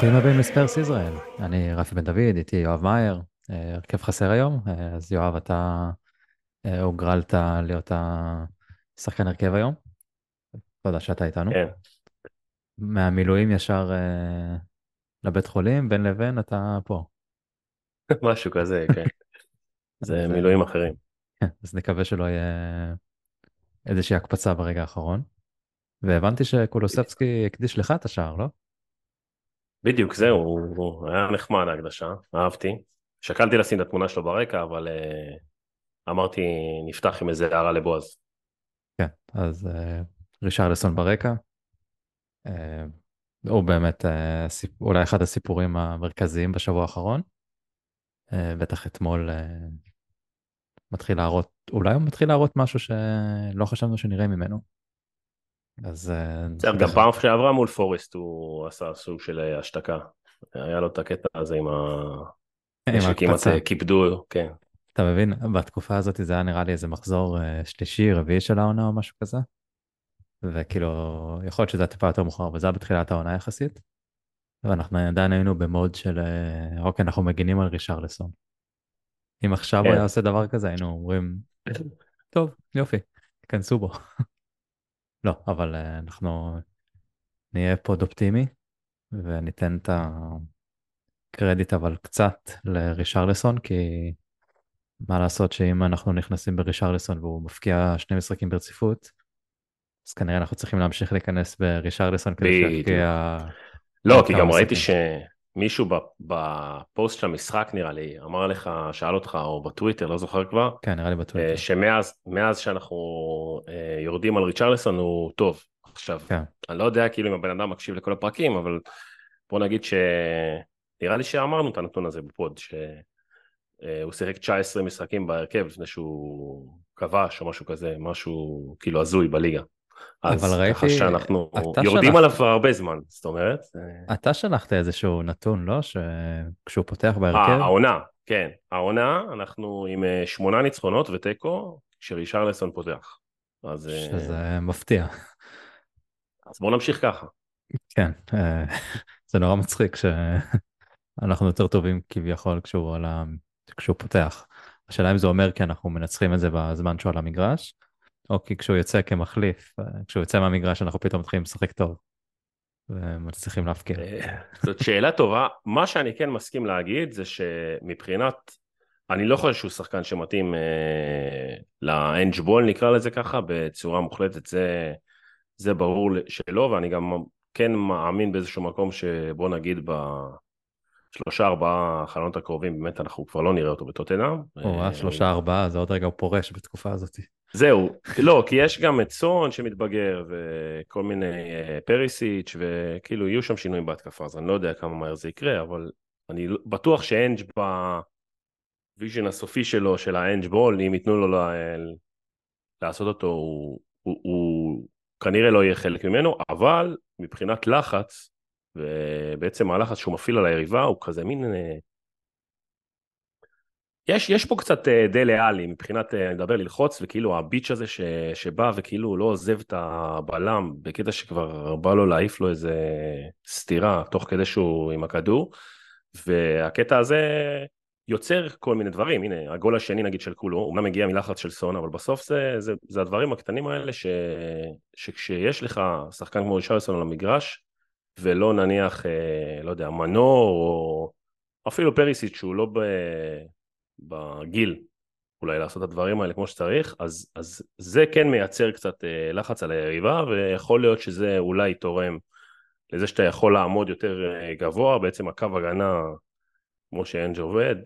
ברוכים הבאים לספרס ישראל. אני רפי בן דוד, איתי יואב מאייר, אה, הרכב חסר היום, אה, אז יואב, אתה אה, הוגרלת להיות השחקן הרכב היום. תודה שאתה איתנו. כן. מהמילואים ישר לבית חולים, בין לבין אתה פה. משהו כזה, כן. זה מילואים אחרים. כן, אז נקווה שלא יהיה איזושהי הקפצה ברגע האחרון. והבנתי שקולוספסקי הקדיש לך את השער, לא? בדיוק, זהו, הוא היה נחמד ההקדשה, אהבתי. שקלתי לשים את התמונה שלו ברקע, אבל uh, אמרתי, נפתח עם איזה הערה לבועז. כן, אז uh, רישרלסון ברקע. Uh, הוא באמת uh, סיפ... אולי אחד הסיפורים המרכזיים בשבוע האחרון. Uh, בטח אתמול uh, מתחיל להראות, אולי הוא מתחיל להראות משהו שלא חשבנו שנראה ממנו. אז... בסדר, גם פעם שעברה מול פורסט הוא עשה סוג של השתקה. היה לו את הקטע הזה עם ה... שכמעט קיפדו, כן. אתה מבין, בתקופה הזאת זה היה נראה לי איזה מחזור שלישי, רביעי של העונה או משהו כזה. וכאילו, יכול להיות שזה היה טיפה יותר מאוחר, אבל זה היה בתחילת העונה יחסית. ואנחנו עדיין היינו במוד של, אוקיי, אנחנו מגינים על רישרלסון. אם עכשיו הוא היה עושה דבר כזה, היינו אומרים, טוב, יופי, תיכנסו בו. לא, אבל אה, אנחנו נהיה פוד אופטימי וניתן את הקרדיט אבל קצת לרישרלסון, כי מה לעשות שאם אנחנו נכנסים ברישרלסון והוא מבקיע שני משחקים ברציפות, אז כנראה אנחנו צריכים להמשיך להיכנס ברישרלסון כדי שיבקיע... לא, כי גם ראיתי שמישהו בפוסט של המשחק נראה לי, אמר לך, שאל אותך, או בטוויטר, לא זוכר כבר, כן, נראה לי בטוויטר, אה, שמאז שאנחנו אה, יורדים על ריצ'רלסון הוא טוב. עכשיו, כן. אני לא יודע כאילו אם הבן אדם מקשיב לכל הפרקים, אבל בוא נגיד שנראה לי שאמרנו את הנתון הזה בפוד, שהוא אה, שיחק 19 משחקים בהרכב לפני שהוא כבש או משהו כזה, משהו כאילו הזוי בליגה. אבל ראיתי, ככה שאנחנו יורדים שלחת... עליו כבר הרבה זמן, זאת אומרת. אתה שלחת איזשהו נתון, לא? שכשהוא פותח בהרכב... אה, העונה, כן. העונה, אנחנו עם שמונה ניצחונות ותיקו, כשרישרלסון פותח. אז... שזה מפתיע. אז בואו נמשיך ככה. כן, אה, זה נורא מצחיק שאנחנו יותר טובים כביכול כשהוא, ה... כשהוא פותח. השאלה אם זה אומר כי אנחנו מנצחים את זה בזמן שהוא על המגרש, או כי כשהוא יוצא כמחליף, אה, כשהוא יוצא מהמגרש אנחנו פתאום מתחילים לשחק טוב. ומצליחים להפקיע. אה, זאת שאלה טובה. מה שאני כן מסכים להגיד זה שמבחינת אני לא חושב שהוא שחקן שמתאים אה, לאנג' בול נקרא לזה ככה בצורה מוחלטת זה, זה ברור שלא ואני גם כן מאמין באיזשהו מקום שבוא נגיד בשלושה ארבעה חלונות הקרובים באמת אנחנו כבר לא נראה אותו בטוטנאם. או אה, שלושה ארבעה זה עוד רגע הוא פורש בתקופה הזאת. זהו, לא כי יש גם את סון שמתבגר וכל מיני אה, פריסיץ' וכאילו יהיו שם שינויים בהתקפה אז אני לא יודע כמה מהר זה יקרה אבל אני בטוח שאנג' ב... ה vision הסופי שלו, של האנג' ball, אם ייתנו לו לעשות אותו, הוא, הוא, הוא כנראה לא יהיה חלק ממנו, אבל מבחינת לחץ, ובעצם הלחץ שהוא מפעיל על היריבה הוא כזה מין... אה, יש, יש פה קצת אה, דלה אלי מבחינת, אה, אני מדבר ללחוץ, וכאילו ה bitch הזה ש, שבא וכאילו לא עוזב את הבלם, בקטע שכבר בא לו להעיף לו איזה סטירה תוך כדי שהוא עם הכדור, והקטע הזה יוצר כל מיני דברים, הנה הגול השני נגיד של כולו, הוא אומנם מגיע מלחץ של סון, אבל בסוף זה, זה, זה הדברים הקטנים האלה ש, שכשיש לך שחקן כמו רישרלסון על המגרש, ולא נניח, אה, לא יודע, מנור, או אפילו פריסיט שהוא לא ב, בגיל אולי לעשות את הדברים האלה כמו שצריך, אז, אז זה כן מייצר קצת אה, לחץ על היריבה, ויכול להיות שזה אולי תורם לזה שאתה יכול לעמוד יותר אה, גבוה, בעצם הקו הגנה כמו שאנג' עובד,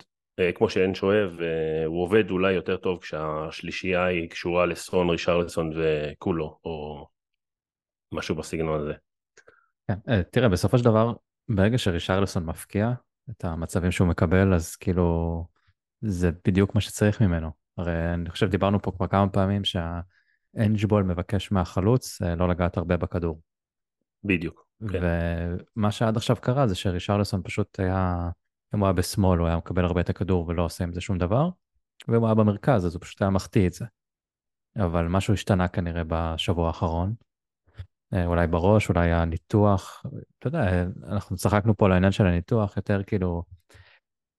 כמו שואב, אה, הוא עובד אולי יותר טוב כשהשלישייה היא קשורה לסון, רישרלסון וכולו, או משהו בסגנון הזה. כן, אה, תראה, בסופו של דבר, ברגע שרישרלסון מפקיע את המצבים שהוא מקבל, אז כאילו, זה בדיוק מה שצריך ממנו. הרי אני חושב דיברנו פה כבר כמה פעמים שהאנג'בול מבקש מהחלוץ לא לגעת הרבה בכדור. בדיוק. כן. ומה שעד עכשיו קרה זה שרישרלסון פשוט היה אם הוא היה בשמאל הוא היה מקבל הרבה את הכדור ולא עושה עם זה שום דבר, ואם הוא היה במרכז אז הוא פשוט היה מחטיא את זה. אבל משהו השתנה כנראה בשבוע האחרון, אה, אולי בראש, אולי הניתוח, אתה יודע, אנחנו צחקנו פה על העניין של הניתוח, יותר כאילו,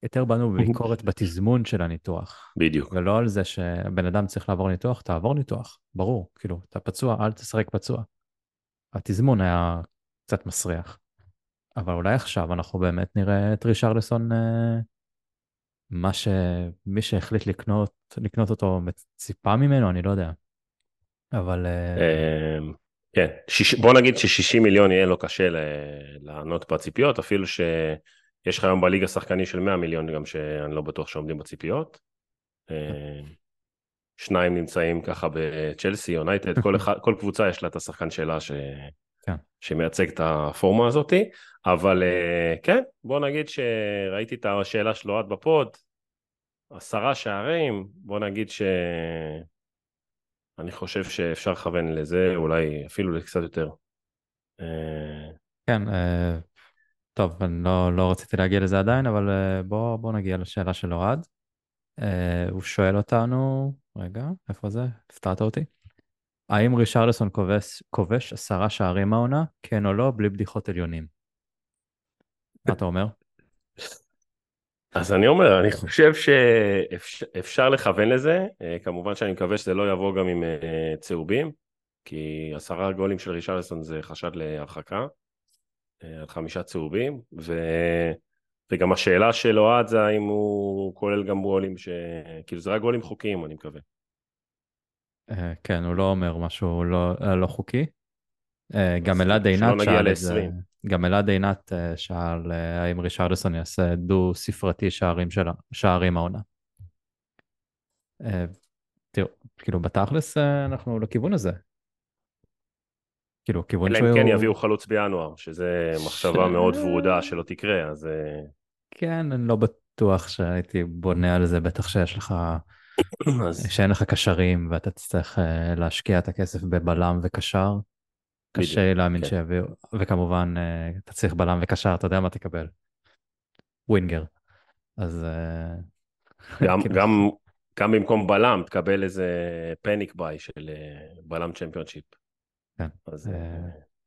יותר באנו בביקורת בתזמון של הניתוח. בדיוק. ולא על זה שבן אדם צריך לעבור ניתוח, תעבור ניתוח, ברור, כאילו, אתה פצוע, אל תשחק פצוע. התזמון היה קצת מסריח. אבל אולי עכשיו אנחנו באמת נראה את רישרלסון, אה, מה ש... מי שהחליט לקנות, לקנות אותו ציפה ממנו, אני לא יודע. אבל... אה, כן, שיש, בוא נגיד ש-60 מיליון יהיה לו קשה לענות בציפיות, אפילו שיש לך היום בליגה שחקנים של 100 מיליון, גם שאני לא בטוח שעומדים בציפיות. אמ, שניים נמצאים ככה בצ'לסי, יונייטד, כל, כל קבוצה יש לה את השחקן שלה ש... כן. שמייצג את הפורמה הזאתי, אבל אה, כן, בוא נגיד שראיתי את השאלה של אוהד בפוד, עשרה שערים, בוא נגיד ש... אני חושב שאפשר לכוון לזה, אולי אפילו לקצת יותר. אה, כן, אה, טוב, אני לא, לא רציתי להגיע לזה עדיין, אבל בוא, בוא נגיע לשאלה של אוהד. הוא שואל אותנו, רגע, איפה זה? הפתעת אותי. האם רישרלסון כובש, כובש עשרה שערים העונה, כן או לא, בלי בדיחות עליונים? מה אתה אומר? אז אני אומר, אני חושב שאפשר לכוון לזה, אה, כמובן שאני מקווה שזה לא יבוא גם עם אה, צהובים, כי עשרה גולים של רישרלסון זה חשד להרחקה, אה, על חמישה צהובים, ו... וגם השאלה של אוהד זה האם הוא כולל גם גולים ש... כאילו זה רק גולים חוקיים, אני מקווה. כן, הוא לא אומר משהו לא, לא חוקי. גם אלעד עינת שאל את זה, גם אלעד עינת שאל האם רישרדסון יעשה דו ספרתי שערים, של, שערים העונה. תראו, כאילו בתכלס אנחנו לכיוון הזה. כאילו, כיוון שהוא... אלא אם כן יביאו חלוץ בינואר, שזה מחשבה מאוד ורודה שלא תקרה, אז... כן, אני לא בטוח שהייתי בונה על זה, בטח שיש לך שאין לך קשרים ואתה תצטרך להשקיע את הכסף בבלם וקשר. קשה להאמין כן. שיביאו, וכמובן אתה צריך בלם וקשר, אתה יודע מה תקבל. ווינגר. אז... Uh, גם, כאילו... גם, גם במקום בלם תקבל איזה פניק ביי של uh, בלם צ'מפיונשיפ. כן. אז uh,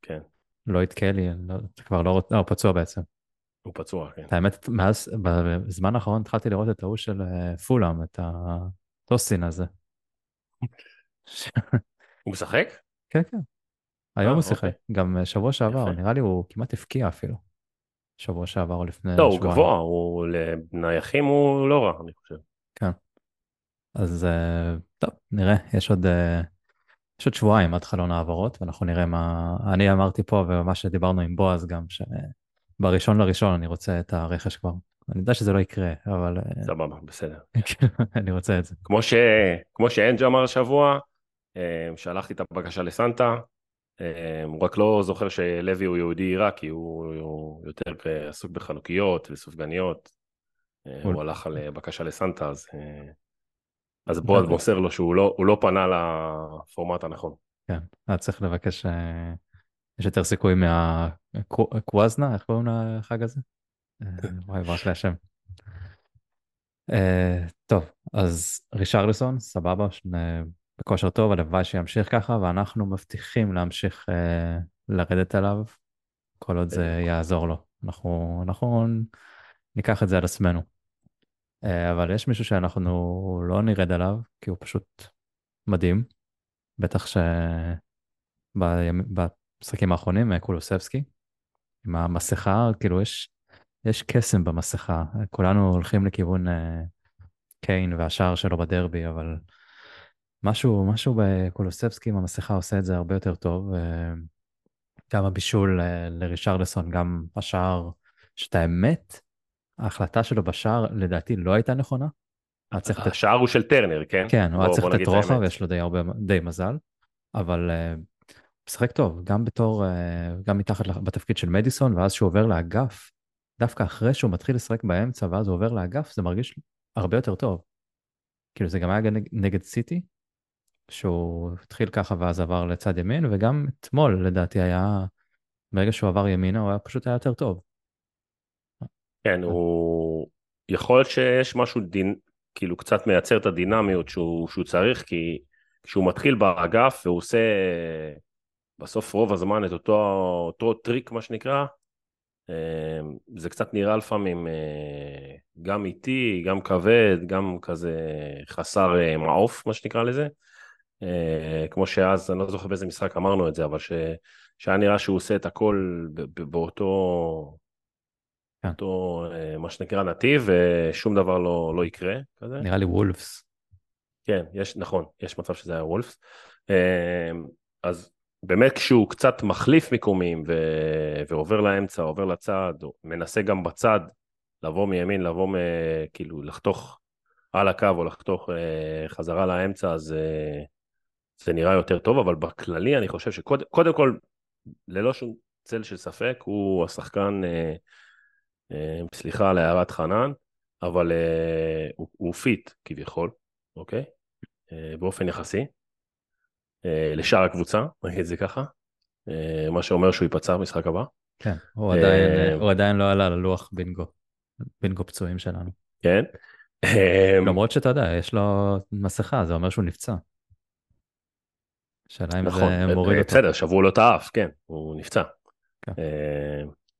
כן. לא יתקה לי, לא, כבר לא, לא, הוא פצוע בעצם. הוא פצוע, כן. האמת, מאז, בזמן האחרון התחלתי לראות את ההוא של פולאם, את הטוסין הזה. הוא משחק? כן, כן. היום הוא שיחק, אוקיי. גם שבוע שעבר, נראה לי הוא כמעט הפקיע אפילו. שבוע שעבר או לפני שבועיים. לא, הוא גבוה, הוא לנייחים הוא לא רע, אני חושב. כן. אז טוב, נראה, יש עוד, יש עוד שבועיים עד חלון העברות, ואנחנו נראה מה... אני אמרתי פה, ומה שדיברנו עם בועז גם, ש... בראשון לראשון אני רוצה את הרכש כבר. אני יודע שזה לא יקרה, אבל... אה, סבבה, בסדר. כן, אני רוצה את זה. כמו, ש... כמו שאנג' אמר השבוע, אה, שלחתי את הבקשה לסנטה, אה, הוא רק לא זוכר שלוי הוא יהודי עיראקי, הוא, הוא יותר עסוק בחנוכיות וסופגניות. הוא הלך על בקשה לסנטה, אז, אז בועז מוסר לו שהוא לא, לא פנה לפורמט הנכון. כן, היה צריך לבקש יש יותר סיכוי מהקווזנה, איך קוראים לחג הזה? אה, וואי, ברח לי השם. טוב, אז רישרלסון, סבבה, בכושר טוב, הלוואי שימשיך ככה, ואנחנו מבטיחים להמשיך uh, לרדת עליו, כל עוד זה יעזור לו. אנחנו, אנחנו ניקח את זה על עצמנו. Uh, אבל יש מישהו שאנחנו לא נרד עליו, כי הוא פשוט מדהים. בטח במשחקים האחרונים, אה, קולוסבסקי, עם המסכה, כאילו יש, יש קסם במסכה. כולנו הולכים לכיוון uh, קיין והשער שלו בדרבי, אבל משהו, משהו בקולוסבסקי עם המסכה עושה את זה הרבה יותר טוב. Uh, גם הבישול uh, לרישרלסון, גם השער, שאת האמת, ההחלטה שלו בשער לדעתי לא הייתה נכונה. השער הוא של טרנר, כן? כן, הוא היה צריך לתת רוחב, יש לו די הרבה, די מזל, אבל uh, משחק טוב, גם בתור, אה, גם מתחת בתפקיד של מדיסון, ואז שהוא עובר לאגף, דווקא אחרי שהוא מתחיל לשחק באמצע ואז הוא עובר לאגף, זה מרגיש הרבה יותר טוב. כאילו זה גם היה נגד סיטי, שהוא התחיל ככה ואז עבר לצד ימין, וגם אתמול לדעתי היה, ברגע שהוא עבר ימינה הוא היה פשוט היה יותר טוב. כן, הוא... יכול להיות שיש משהו דין, כאילו קצת מייצר את הדינמיות שהוא, שהוא צריך, כי כשהוא מתחיל באגף והוא עושה בסוף רוב הזמן את אותו, אותו טריק, מה שנקרא, אה, זה קצת נראה לפעמים אה, גם איטי, גם כבד, גם כזה חסר אה, מעוף, מה שנקרא לזה. כמו שאז, אני לא זוכר באיזה משחק אמרנו את זה, אבל ש, שהיה נראה שהוא עושה את הכל באותו, כן. אותו, מה שנקרא נתיב, ושום דבר לא, לא יקרה. כזה. נראה לי וולפס. כן, יש, נכון, יש מצב שזה היה וולפס. אז באמת כשהוא קצת מחליף מיקומים ו... ועובר לאמצע, עובר לצד, מנסה גם בצד לבוא מימין, לבוא מ... כאילו לחתוך על הקו או לחתוך אה, חזרה לאמצע, אז אה, זה נראה יותר טוב, אבל בכללי אני חושב שקודם כל, ללא שום צל של ספק, הוא השחקן, אה, אה, סליחה על הערת חנן, אבל אה, הוא, הוא fit כביכול, אוקיי? אה, באופן יחסי. אה, לשאר הקבוצה, נגיד את זה ככה, אה, מה שאומר שהוא ייפצע במשחק הבא. כן, הוא עדיין, אה, הוא עדיין לא עלה ללוח בינגו, בינגו פצועים שלנו. כן. למרות שאתה יודע, יש לו מסכה, זה אומר שהוא נפצע. שאלה אם נכון, זה מוריד אותו. בסדר, שברו לו את האף, כן, הוא נפצע. כן.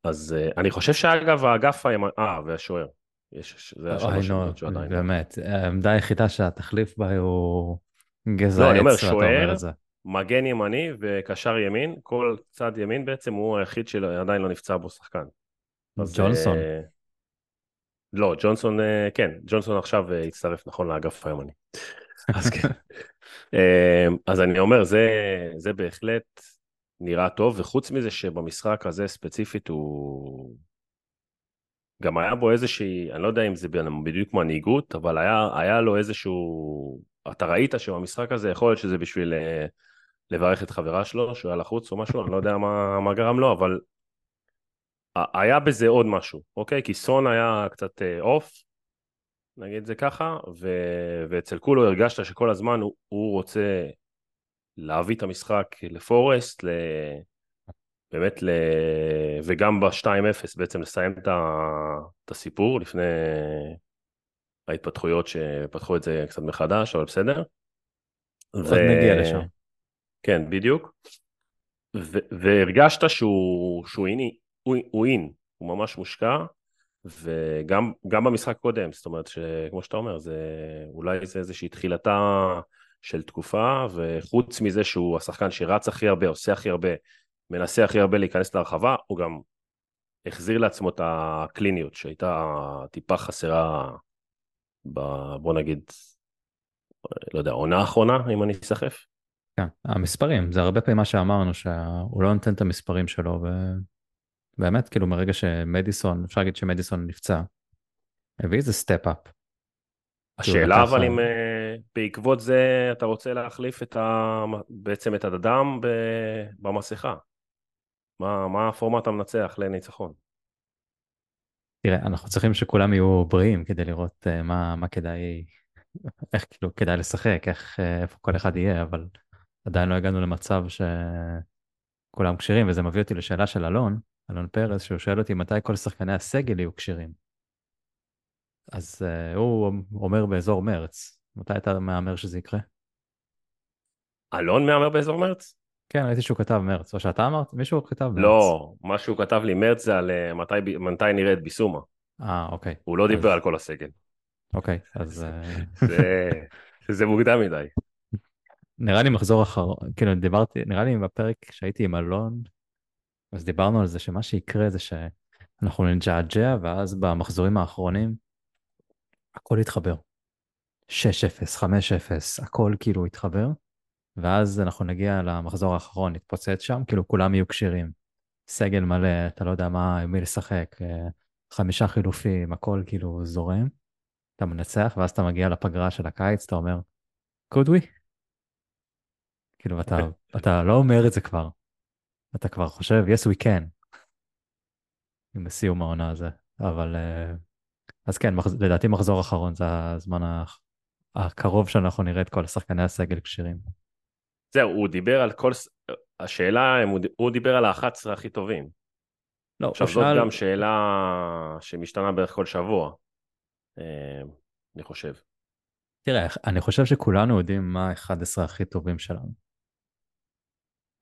אז אני חושב שאגב, האגף הימני, אה, והשוער. יש, זה השלוש שמות שעדיין. באמת, העמדה היחידה שהתחליף בה הוא גזע לא, אני אומר, שוער, מגן ימני וקשר ימין, כל צד ימין בעצם הוא היחיד שעדיין לא נפצע בו שחקן. ג'ונסון. אה, לא, ג'ונסון, אה, כן, ג'ונסון עכשיו אה, הצטרף נכון לאגף הימני. אז כן. אז אני אומר, זה, זה בהחלט נראה טוב, וחוץ מזה שבמשחק הזה ספציפית הוא... גם היה בו איזושהי, אני לא יודע אם זה בדיוק מנהיגות, אבל היה, היה לו איזשהו אתה ראית שבמשחק הזה, יכול להיות שזה בשביל אה, לברך את חברה שלו, שהוא היה לחוץ או משהו, אני לא יודע מה, מה גרם לו, אבל היה בזה עוד משהו, אוקיי? כי סון היה קצת אוף, אה, נגיד את זה ככה, ו... ואצל כולו הרגשת שכל הזמן הוא, הוא רוצה להביא את המשחק לפורסט, ל... באמת, ל... וגם ב-2-0 בעצם לסיים את, ה... את הסיפור לפני ההתפתחויות שפתחו את זה קצת מחדש, אבל בסדר. עוד ו... נגיע לשם. כן, בדיוק. ו... והרגשת שהוא, שהוא אין, הוא, הוא אין, הוא ממש מושקע, וגם במשחק קודם, זאת אומרת שכמו שאתה אומר, זה אולי זה איזושהי תחילתה של תקופה, וחוץ מזה שהוא השחקן שרץ הכי הרבה, עושה הכי הרבה, מנסה הכי הרבה להיכנס להרחבה, הוא גם החזיר לעצמו את הקליניות שהייתה טיפה חסרה ב, בוא נגיד, לא יודע, עונה האחרונה, אם אני אסחף? כן, המספרים, זה הרבה פעמים מה שאמרנו, שהוא לא נותן את המספרים שלו, ובאמת, כאילו, מרגע שמדיסון, אפשר להגיד שמדיסון נפצע, הביא איזה step-up. השאלה אבל אם אה, בעקבות זה אתה רוצה להחליף את ה... בעצם את הדם ב... במסכה. מה, מה הפורמט המנצח לניצחון? תראה, אנחנו צריכים שכולם יהיו בריאים כדי לראות uh, מה, מה כדאי, איך כאילו כדאי לשחק, איך, uh, איפה כל אחד יהיה, אבל עדיין לא הגענו למצב שכולם כשירים, וזה מביא אותי לשאלה של אלון, אלון פרס, שהוא שואל אותי מתי כל שחקני הסגל יהיו כשירים. אז uh, הוא אומר באזור מרץ, מתי אתה מהמר שזה יקרה? אלון מהמר באזור מרץ? כן, ראיתי שהוא כתב מרץ, או שאתה אמרת? מישהו כתב מרץ. לא, מה שהוא כתב לי מרץ זה על אה, מתי, מתי נראה את ביסומה. אה, אוקיי. הוא לא אז... דיבר על כל הסגל. אוקיי, אז... אה, זה, זה מוקדם מדי. נראה לי מחזור אחרון, כאילו דיברתי, נראה לי בפרק שהייתי עם אלון, אז דיברנו על זה שמה שיקרה זה שאנחנו נג'עג'ע, ואז במחזורים האחרונים הכל יתחבר. 6-0, 5-0, הכל כאילו יתחבר. ואז אנחנו נגיע למחזור האחרון, נתפוצץ שם, כאילו כולם יהיו כשירים. סגל מלא, אתה לא יודע מה, עם מי לשחק, אה, חמישה חילופים, הכל כאילו זורם. אתה מנצח, ואז אתה מגיע לפגרה של הקיץ, אתה אומר, could we? כאילו, אתה, אתה לא אומר את זה כבר. אתה כבר חושב, yes we can. עם סיום העונה הזה. אבל, אה, אז כן, לדעתי מחזור אחרון זה הזמן הקרוב שאנחנו נראה את כל השחקני הסגל כשירים. זהו, הוא דיבר על כל... השאלה, הוא, הוא דיבר על ה-11 הכי טובים. לא, עכשיו, זאת שאל... גם שאלה שמשתנה בערך כל שבוע, אה, אני חושב. תראה, אני חושב שכולנו יודעים מה ה-11 הכי טובים שלנו.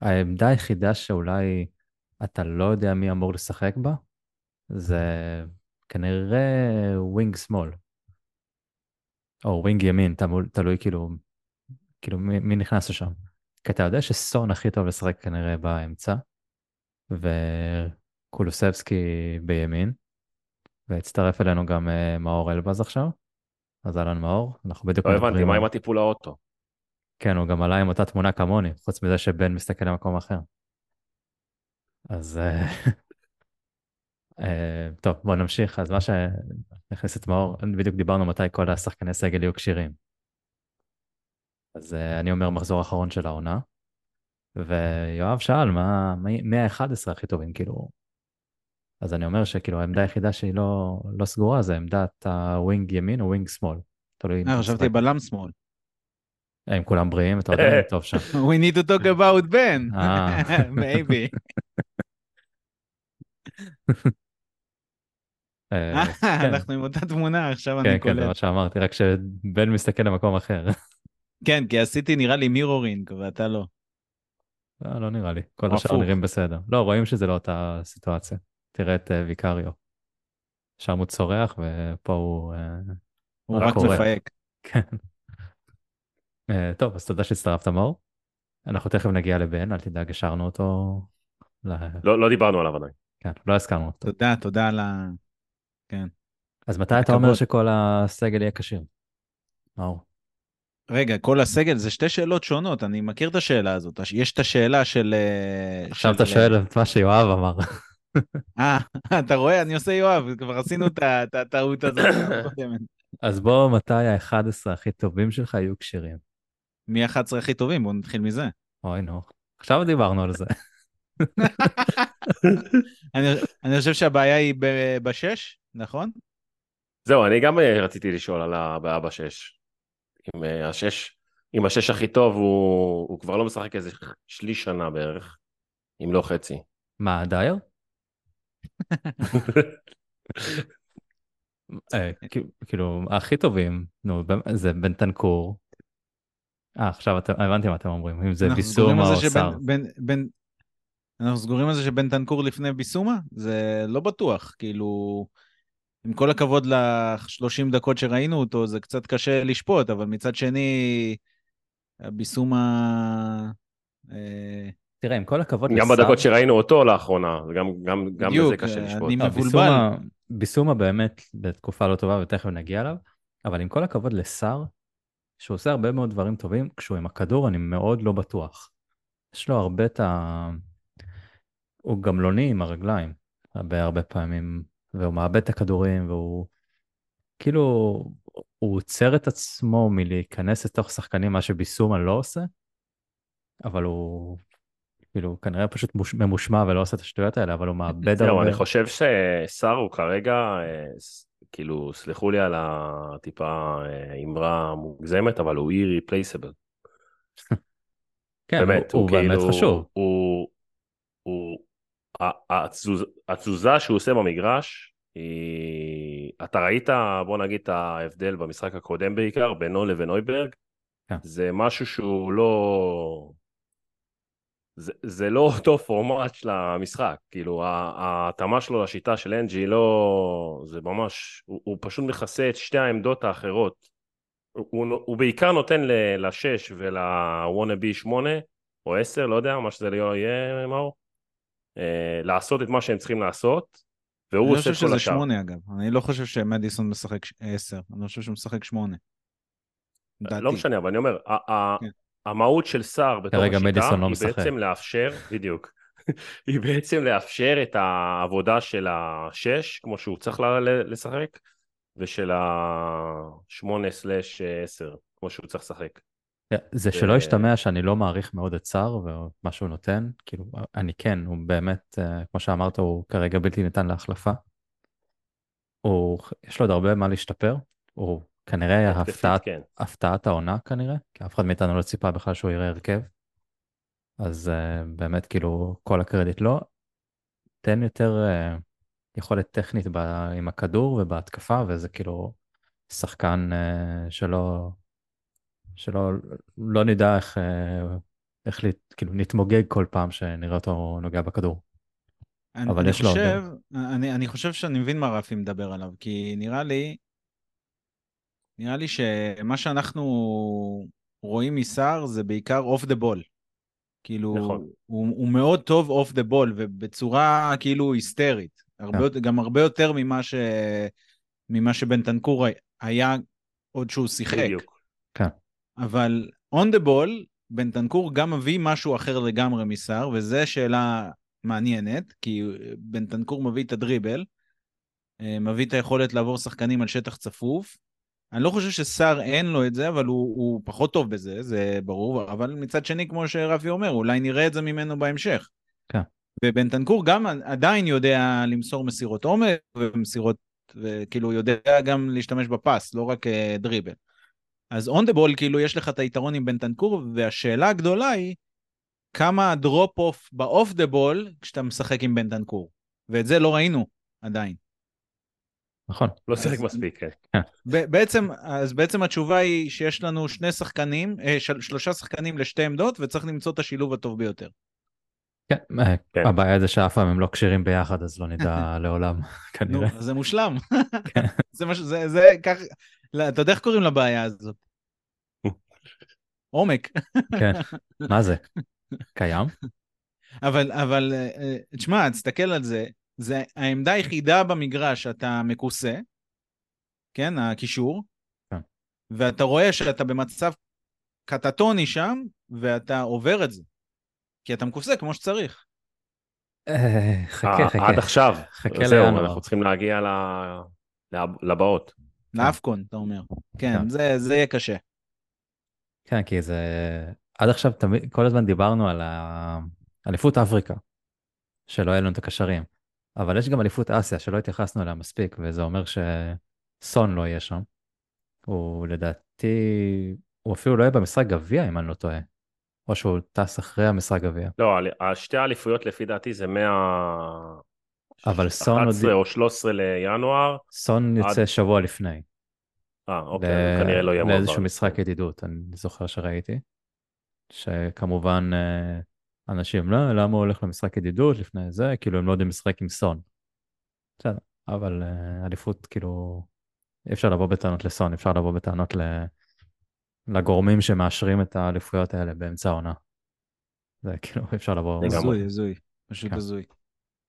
העמדה היחידה שאולי אתה לא יודע מי אמור לשחק בה, זה כנראה wing שמאל. או wing ימין, תלוי, תלוי כאילו, כאילו מי, מי נכנס לשם. כי אתה יודע שסון הכי טוב לשחק כנראה באמצע, וקולוסבסקי בימין, והצטרף אלינו גם אה, מאור אלבז עכשיו. אז אהלן מאור, אנחנו בדיוק לא הבנתי, מה עם הטיפול האוטו? כן, הוא גם עלה עם אותה תמונה כמוני, חוץ מזה שבן מסתכל למקום אחר. אז אה, אה, טוב, בוא נמשיך. אז מה שנכנס את מאור, בדיוק דיברנו מתי כל השחקני סגל יהיו כשירים. אז אה, אני אומר מחזור אחרון של העונה, ויואב שאל מה, מי מי ה-11 הכי טובים, כאילו... אז אני אומר שכאילו העמדה היחידה שהיא לא, לא סגורה זה עמדת ה wing ימין או wing שמאל. תלוי חשבתי. בלם שמאל. אה, אם כולם בריאים, אתה יודע, טוב שם. We need to talk about Ben. אה. maybe. אה, כן. אנחנו עם אותה תמונה, עכשיו כן, אני כן, זה קולט. מה שאמרתי, רק שבן מסתכל למקום אחר. כן, כי עשיתי נראה לי מירורינג, ואתה לא. לא, לא נראה לי. כל השאר. נראים בסדר. לא, רואים שזה לא אותה סיטואציה. תראה את אה, ויקריו. שם הוא צורח ופה הוא... אה, הוא רק. מפייק. כן. אה, טוב, אז תודה שהצטרפת מאור. אנחנו תכף נגיע לבן, אל תדאג, השארנו אותו. לא לא דיברנו עליו עדיין. כן, לא הזכרנו אותו. תודה, תודה על ה... אז מתי אתה אומר. שכל הסגל יהיה כשיר? מאור. רגע, כל הסגל, זה שתי שאלות שונות, אני מכיר את השאלה הזאת. יש את השאלה של... אה, עכשיו של- אתה שואל את מה שיואב אמר. אה, אתה רואה? אני עושה יואב, כבר עשינו את הטעות הזאת. אז בוא, מתי ה-11 הכי טובים שלך יהיו כשירים? מי 11 הכי טובים? בואו נתחיל מזה. אוי נו. עכשיו דיברנו על זה. אני, אני חושב שהבעיה היא ב- בשש, נכון? זהו, אני גם אה, רציתי לשאול על הבעיה בשש. אם אה, השש, אם השש הכי טוב, הוא, הוא כבר לא משחק איזה שליש שנה בערך, אם לא חצי. מה, דייר? אה, כאילו- הכי טובים, נו, זה בנטנקור. אה, עכשיו אתם, הבנתי מה אתם אומרים, אם זה ביסומה או זה סער. שבן, בן, בן, אנחנו סגורים על זה שבן תנקור לפני ביסומה? זה לא בטוח, כאילו, עם כל הכבוד ל-30 דקות שראינו אותו, זה קצת קשה לשפוט, אבל מצד שני, ביסומה... אה, תראה, עם כל הכבוד גם לסער, בדקות שראינו אותו לאחרונה, גם, גם, גם בדיוק, בזה קשה אני לשפוט. מב- לא, מבולבל. ביסומה, ביסומה באמת בתקופה לא טובה ותכף נגיע אליו, אבל עם כל הכבוד לסער, שהוא עושה הרבה מאוד דברים טובים, כשהוא עם הכדור אני מאוד לא בטוח. יש לו הרבה את ה... הוא גמלוני עם הרגליים, הרבה הרבה פעמים, והוא מאבד את הכדורים, והוא כאילו, הוא עוצר את עצמו מלהיכנס לתוך שחקנים, מה שביסומה לא עושה, אבל הוא כאילו כנראה פשוט מוש... ממושמע ולא עושה את השטויות האלה, אבל הוא מאבד זהו, הרבה. אני חושב שסער הוא כרגע, אה, כאילו, סלחו לי על הטיפה אה, אמרה מוגזמת, אבל הוא אי-ריפלייסבל. כן, באמת, הוא, הוא באמת כאילו, חשוב. הוא, הוא, ה- התזוז- התזוזה שהוא עושה במגרש, היא... אתה ראית, בוא נגיד, את ההבדל במשחק הקודם בעיקר, בינו לבין אויברג? כן. זה משהו שהוא לא... זה, זה לא אותו פורמט של המשחק, כאילו ההתאמה שלו לשיטה של אנג'י לא... זה ממש... הוא, הוא פשוט מכסה את שתי העמדות האחרות. הוא, הוא, הוא בעיקר נותן ל- לשש ולוואנה בי שמונה או עשר, לא יודע, מה שזה לא יהיה, מאור, אה, לעשות את מה שהם צריכים לעשות, והוא אני לא עושה חושב את כל שזה השאר. שמונה, אגב. אני לא חושב שמדיסון משחק ש- עשר, אני חושב שהוא משחק שמונה. לדעתי. לא משנה, אבל אני אומר, כן. המהות של סער בתור השיטה, לא היא משחק. בעצם לאפשר, בדיוק, היא בעצם לאפשר את העבודה של השש, כמו שהוא צריך לשחק, ושל השמונה סלאש עשר, כמו שהוא צריך לשחק. זה שלא ישתמע שאני לא מעריך מאוד את סער ומה שהוא נותן, כאילו, אני כן, הוא באמת, אה, כמו שאמרת, הוא כרגע בלתי ניתן להחלפה. הוא, יש לו עוד הרבה מה להשתפר, הוא כנראה התקפית, הפתעת, כן. הפתעת העונה כנראה, כי אף אחד מאיתנו לא ציפה בכלל שהוא יראה הרכב. אז uh, באמת, כאילו, כל הקרדיט לו. תן יותר uh, יכולת טכנית ב, עם הכדור ובהתקפה, וזה כאילו שחקן uh, שלא, שלא לא נדע איך אה, איך להת- כאילו נתמוגג כל פעם שנראה אותו נוגע בכדור. אני, אבל אני יש לו חושב, אני, אני חושב שאני מבין מה רפי מדבר עליו, כי נראה לי, נראה לי שמה שאנחנו רואים מסער זה בעיקר off the ball. כאילו, נכון. הוא, הוא מאוד טוב off the ball, ובצורה כאילו היסטרית. הרבה, כן. יותר- גם הרבה יותר ממה, ש, ממה שבנטנקור היה עוד שהוא שיחק. בדיוק. אבל on the ball, בנטנקור גם מביא משהו אחר לגמרי מסער, וזו שאלה מעניינת, כי בנטנקור מביא את הדריבל, אה, מביא את היכולת לעבור שחקנים על שטח צפוף. אני לא חושב שסער אין לו את זה, אבל הוא, הוא פחות טוב בזה, זה ברור, אבל מצד שני, כמו שרפי אומר, אולי נראה את זה ממנו בהמשך. כן. ובנטנקור גם עדיין יודע למסור מסירות עומק ומסירות, וכאילו יודע גם להשתמש בפס, לא רק אה, dribble. אז on the ball, כאילו, יש לך את היתרון עם בנטנקור, והשאלה הגדולה היא, כמה ה drop off ב off the ball כשאתה משחק עם בנטנקור. ואת זה לא ראינו עדיין. נכון. לא שיחק מספיק, כן. ב- בעצם, אז בעצם התשובה היא שיש לנו שני שחקנים, אה, של, שלושה שחקנים לשתי עמדות, וצריך למצוא את השילוב הטוב ביותר. כן, אה, כן. הבעיה זה שאף פעם הם לא כשירים ביחד, אז לא נדע לעולם, נו, כנראה. אז זה מושלם. כן. זה מה ש... זה, זה כך... לא, אתה יודע איך קוראים לבעיה הזאת? עומק. כן. מה זה? קיים? אבל, אבל, אה, תשמע, תסתכל על זה, זה העמדה היחידה במגרש שאתה מכוסה, כן, הקישור, כן. ואתה רואה שאתה במצב קטטוני שם, ואתה עובר את זה. כי אתה מכוסה כמו שצריך. אה, חכה, אה, חכה. עד עכשיו. חכה זהו. אנחנו צריכים להגיע לבאות. לאפקון, אתה אומר. כן, כן. זה, זה יהיה קשה. כן, כי זה... עד עכשיו תמיד, כל הזמן דיברנו על אליפות אפריקה, שלא היה לנו את הקשרים. אבל יש גם אליפות אסיה שלא התייחסנו אליה מספיק, וזה אומר שסון לא יהיה שם. הוא לדעתי, הוא אפילו לא יהיה במשחק גביע, אם אני לא טועה. או שהוא טס אחרי המשחק גביע. לא, השתי האליפויות לפי דעתי זה מה... אבל סון עוד- 11 או 13 לינואר. סון עד- יוצא שבוע לפני. אה, אוקיי, ל- כנראה לא יהיה לאיזשהו מעבר. משחק ידידות, אני זוכר שראיתי. שכמובן אה, אנשים, לא, למה הוא הולך למשחק ידידות לפני זה? כאילו הם לא יודעים לשחק עם סון. בסדר, אבל אה, אליפות, כאילו, אי אפשר לבוא בטענות לסון, אפשר לבוא בטענות ל... לגורמים שמאשרים את האליפויות האלה באמצע העונה. זה כאילו, אי אפשר לבוא... הזוי, הזוי. פשוט כן. הזוי.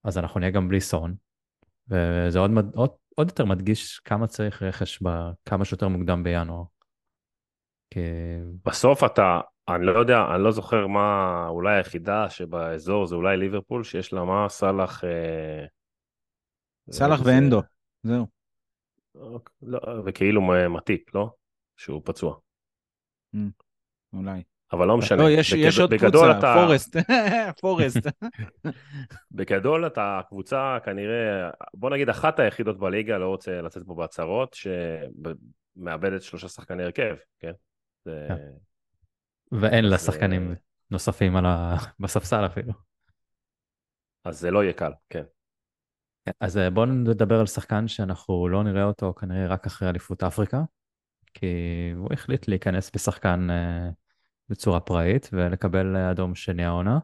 אז אנחנו נהיה גם בלי סון, וזה עוד, עוד, עוד יותר מדגיש כמה צריך רכש בכמה שיותר מוקדם בינואר. כי בסוף אתה, אני לא יודע, אני לא זוכר מה, אולי היחידה שבאזור זה אולי ליברפול, שיש לה מה, סאלח... אה, סאלח זה- ואנדו, זהו. לא, וכאילו מטיפ, לא? שהוא פצוע. אולי. אבל לא משנה. לא, יש, בגד- יש עוד בגדול קבוצה, אתה, פורסט. פורסט. בגדול אתה קבוצה כנראה, בוא נגיד אחת היחידות בליגה, לא רוצה לצאת פה בהצהרות, שמאבדת שלושה שחקני הרכב, כן? זה... כן. ואין לה אז, שחקנים אה, נוספים על ה... בספסל אפילו. אז זה לא יהיה קל, כן. אז אה, בואו נדבר על שחקן שאנחנו לא נראה אותו כנראה רק אחרי אליפות אפריקה, כי הוא החליט להיכנס בשחקן אה, בצורה פראית ולקבל אה, אדום שני העונה,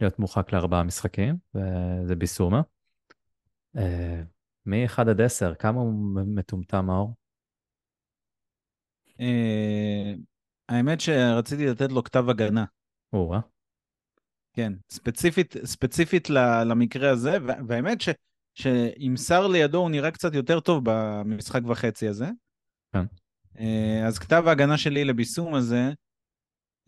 להיות מורחק לארבעה משחקים, וזה ביסומה. אה, מ-1 עד 10, כמה הוא מטומטם מאור? האמת שרציתי לתת לו כתב הגנה. או, אה? כן, ספציפית, ספציפית למקרה הזה, וה- והאמת ש, שעם שר לידו הוא נראה קצת יותר טוב במשחק וחצי הזה. כן. אה, אז כתב ההגנה שלי לביסום הזה,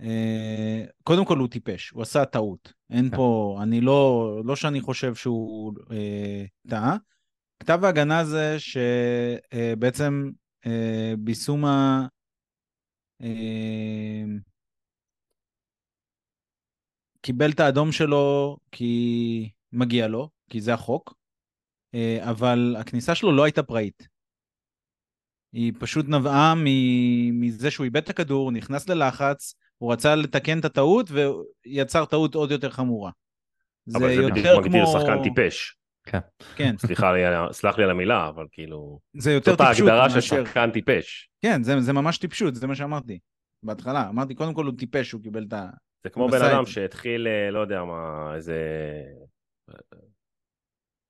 אה, קודם כל הוא טיפש, הוא עשה טעות. אין כן. פה, אני לא, לא שאני חושב שהוא אה, טעה. כתב ההגנה זה שבעצם אה, ביסומה אה, קיבל את האדום שלו כי מגיע לו, כי זה החוק, אה, אבל הכניסה שלו לא הייתה פראית. היא פשוט נבעה מזה שהוא איבד את הכדור, נכנס ללחץ, הוא רצה לתקן את הטעות ויצר טעות עוד יותר חמורה. אבל זה יותר בדיוק מגדיר כמו- שחקן טיפש. כן, סליחה לי, סלח לי על המילה, אבל כאילו... זה יותר זאת טיפשות ההגדרה של. שחקן טיפש. כן, זה, זה ממש טיפשות, זה מה שאמרתי בהתחלה. אמרתי, קודם כל הוא טיפש, הוא קיבל את ה... זה כמו בן אדם. שהתחיל, אה, לא יודע מה, איזה...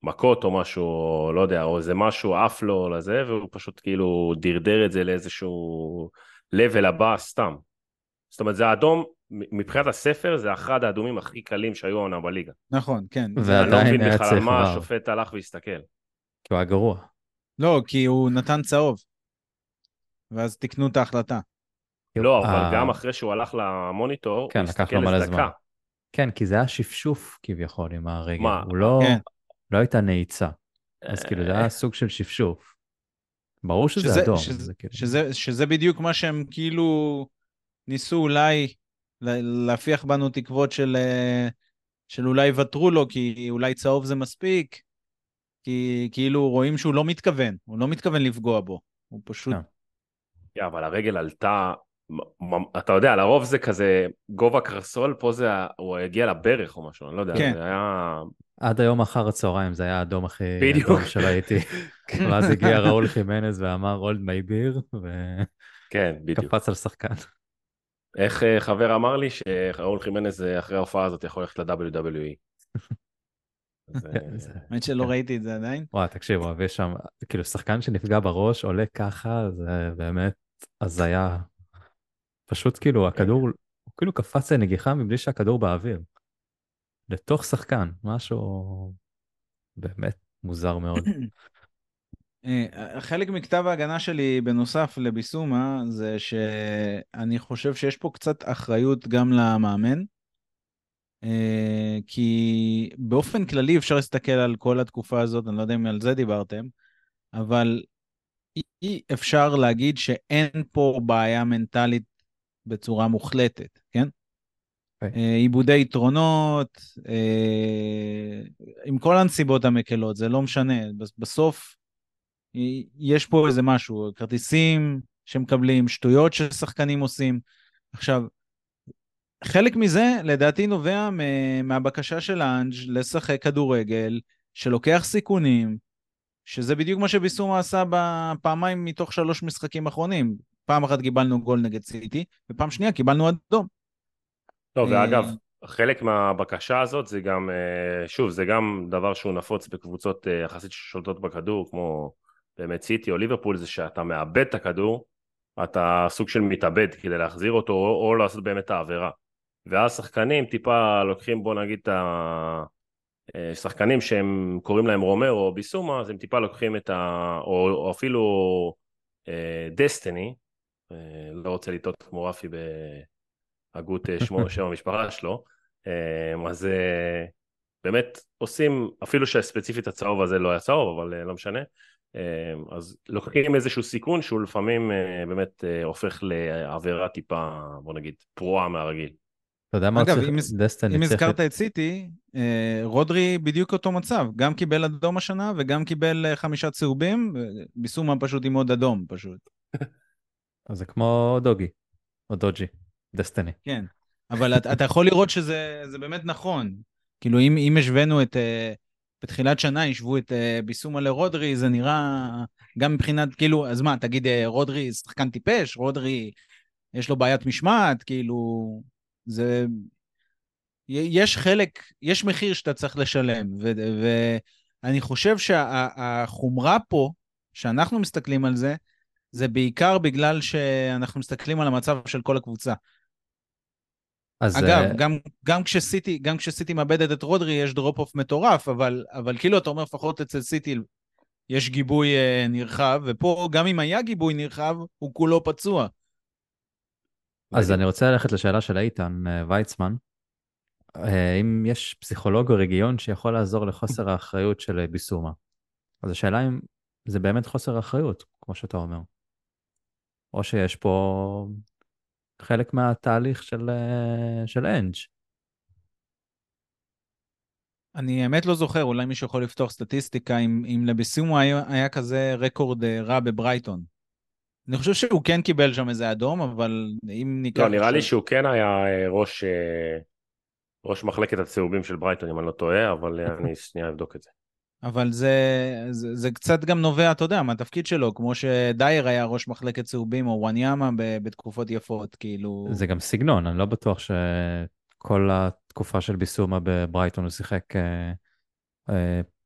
מכות או משהו, לא יודע, או איזה משהו עף לו לזה, והוא פשוט כאילו דרדר את זה לאיזשהו level הבא סתם. זאת אומרת, זה האדום, מבחינת הספר, זה אחד האדומים הכי קלים שהיו העונה בליגה. נכון, כן. ועדיין אני לא מבין היה בכלל על צריך מה. השופט הלך והסתכל. כי הוא היה גרוע. לא, כי הוא נתן צהוב. ואז תיקנו את ההחלטה. לא, אבל אה, גם אחרי שהוא הלך למוניטור, כן, הוא לקח הסתכל לו מלא זמן. כן, כי זה היה שפשוף כביכול עם הרגל. מה? הוא לא, כן. לא הייתה נעיצה. אז כאילו זה היה סוג של שפשוף. ברור שזה, אדום. שזה, כאילו... שזה, בדיוק מה שהם כאילו ניסו אולי להפיח בנו תקוות של, אה, של אולי יוותרו לו, כי אולי צהוב זה מספיק, כי כאילו רואים שהוא לא מתכוון, הוא לא מתכוון לפגוע בו, הוא פשוט... כן. כן, אבל הרגל עלתה, אתה יודע, לרוב זה כזה גובה קרסול, פה זה, הוא הגיע לברך או משהו, אני לא יודע, כן. זה היה... עד היום אחר הצהריים זה היה האדום הכי בדיוק. אדום שראיתי. ואז הגיע ראול חימנז ואמר אולד מי ביר, כן. וקפץ על שחקן. איך אה, חבר אמר לי שראול חימנז אה, אחרי ההופעה הזאת יכול ללכת ל-WWE. אה, האמת שלא ראיתי את זה עדיין. וואי, תקשיבו, אבל יש שם, כאילו, שחקן שנפגע בראש עולה ככה, זה באמת הזיה. פשוט כאילו, הכדור, הוא כאילו קפץ לנגיחה מבלי שהכדור באוויר. לתוך שחקן, משהו באמת מוזר מאוד. אה, חלק מכתב ההגנה שלי בנוסף לביסומה זה שאני חושב שיש פה קצת אחריות גם למאמן. אה, כי באופן כללי אפשר להסתכל על כל התקופה הזאת, אני לא יודע אם על זה דיברתם, אבל אי- אפשר להגיד שאין פה בעיה מנטלית בצורה מוחלטת, כן? אוקיי. אה, עיבודי יתרונות, אה, עם כל הנסיבות המקלות, זה לא משנה. בס- בסוף יש פה איזה משהו, כרטיסים שמקבלים, שטויות ששחקנים עושים. עכשיו, חלק מזה לדעתי נובע מהבקשה של האנג' לשחק כדורגל, שלוקח סיכונים, שזה בדיוק מה שביסומה עשה בפעמיים מתוך שלוש משחקים אחרונים. פעם אחת קיבלנו גול נגד סיטי, ופעם שנייה קיבלנו אדום. לא, אה, ואגב, חלק מהבקשה הזאת זה גם, אה, שוב, זה גם דבר שהוא נפוץ בקבוצות אה, יחסית ששולטות בכדור, כמו באמת סיטי או ליברפול, זה שאתה מאבד את הכדור, אתה סוג של מתאבד כדי להחזיר אותו, או, או לעשות באמת את העבירה. ואז שחקנים טיפה לוקחים, בוא נגיד, את ה... אה, שחקנים שהם קוראים להם רומרו או ביסומה, אז הם טיפה לוקחים את ה... או, או אפילו דסטיני, לא רוצה לטעות כמו רפי בהגות אה, שמו, שם המשפחה שלו, אה, אז אה, באמת עושים, אפילו שספציפית הצהוב הזה לא היה צהוב, אבל אה, לא משנה, אה, אז לוקחים איזשהו סיכון שהוא לפעמים אה, באמת אה, הופך לעבירה טיפה, בוא נגיד, פרועה מהרגיל. אתה יודע מה אגב, צריך, דסטיני אם. הזכרת את סיטי, אה, רודרי בדיוק אותו מצב, גם קיבל אדום השנה וגם קיבל חמישה צהובים, ביסומה פשוט עם עוד אדום פשוט. זה כמו דוגי, או דוג'י, דסטיני. כן, אבל אתה, אתה יכול לראות שזה זה באמת נכון. כאילו, אם, אם השווינו את... בתחילת שנה השוו את אה, ביסומה לרודרי, זה נראה גם מבחינת, כאילו, אז מה, תגיד, אה, רודרי שחקן טיפש? רודרי, יש לו בעיית משמעת? כאילו, זה... יש חלק, יש מחיר שאתה צריך לשלם, ו- ואני חושב שהחומרה פה, שאנחנו מסתכלים על זה, זה בעיקר בגלל שאנחנו מסתכלים על המצב של כל הקבוצה. אז אגב, אה, גם, גם, כשסיטי, גם כשסיטי מאבדת את רודרי יש drop off מטורף, אבל, אבל כאילו אתה אומר לפחות אצל סיטי יש גיבוי אה, נרחב, ופה גם אם היה גיבוי נרחב, הוא כולו פצוע. אז אני רוצה ללכת לשאלה של איתן אה, ויצמן. אה, אם יש פסיכולוג או רגיון שיכול לעזור לחוסר האחריות של ביסומה. אז השאלה אם זה באמת חוסר אחריות, כמו שאתה אומר. או שיש פה חלק מהתהליך של, אה, של אנג'. אני האמת לא זוכר, אולי מישהו יכול לפתוח סטטיסטיקה אם, אם לביסומה היה, היה כזה רקורד אה, רע בברייטון. אני חושב שהוא כן קיבל שם איזה אדום, אבל אם ניקח... לא, נראה לי עכשיו- שהוא כן היה אה, ראש, ראש מחלקת הצהובים של ברייטון, אם אני לא טועה, אבל אני שנייה אבדוק את זה. אבל זה, זה, זה קצת גם נובע, אתה יודע, מהתפקיד שלו, כמו שדייר היה ראש מחלקת צהובים, או וואניאמה בתקופות יפות, כאילו... זה גם סגנון, אני לא בטוח ש... כל התקופה של ביסומה בברייטון הוא שיחק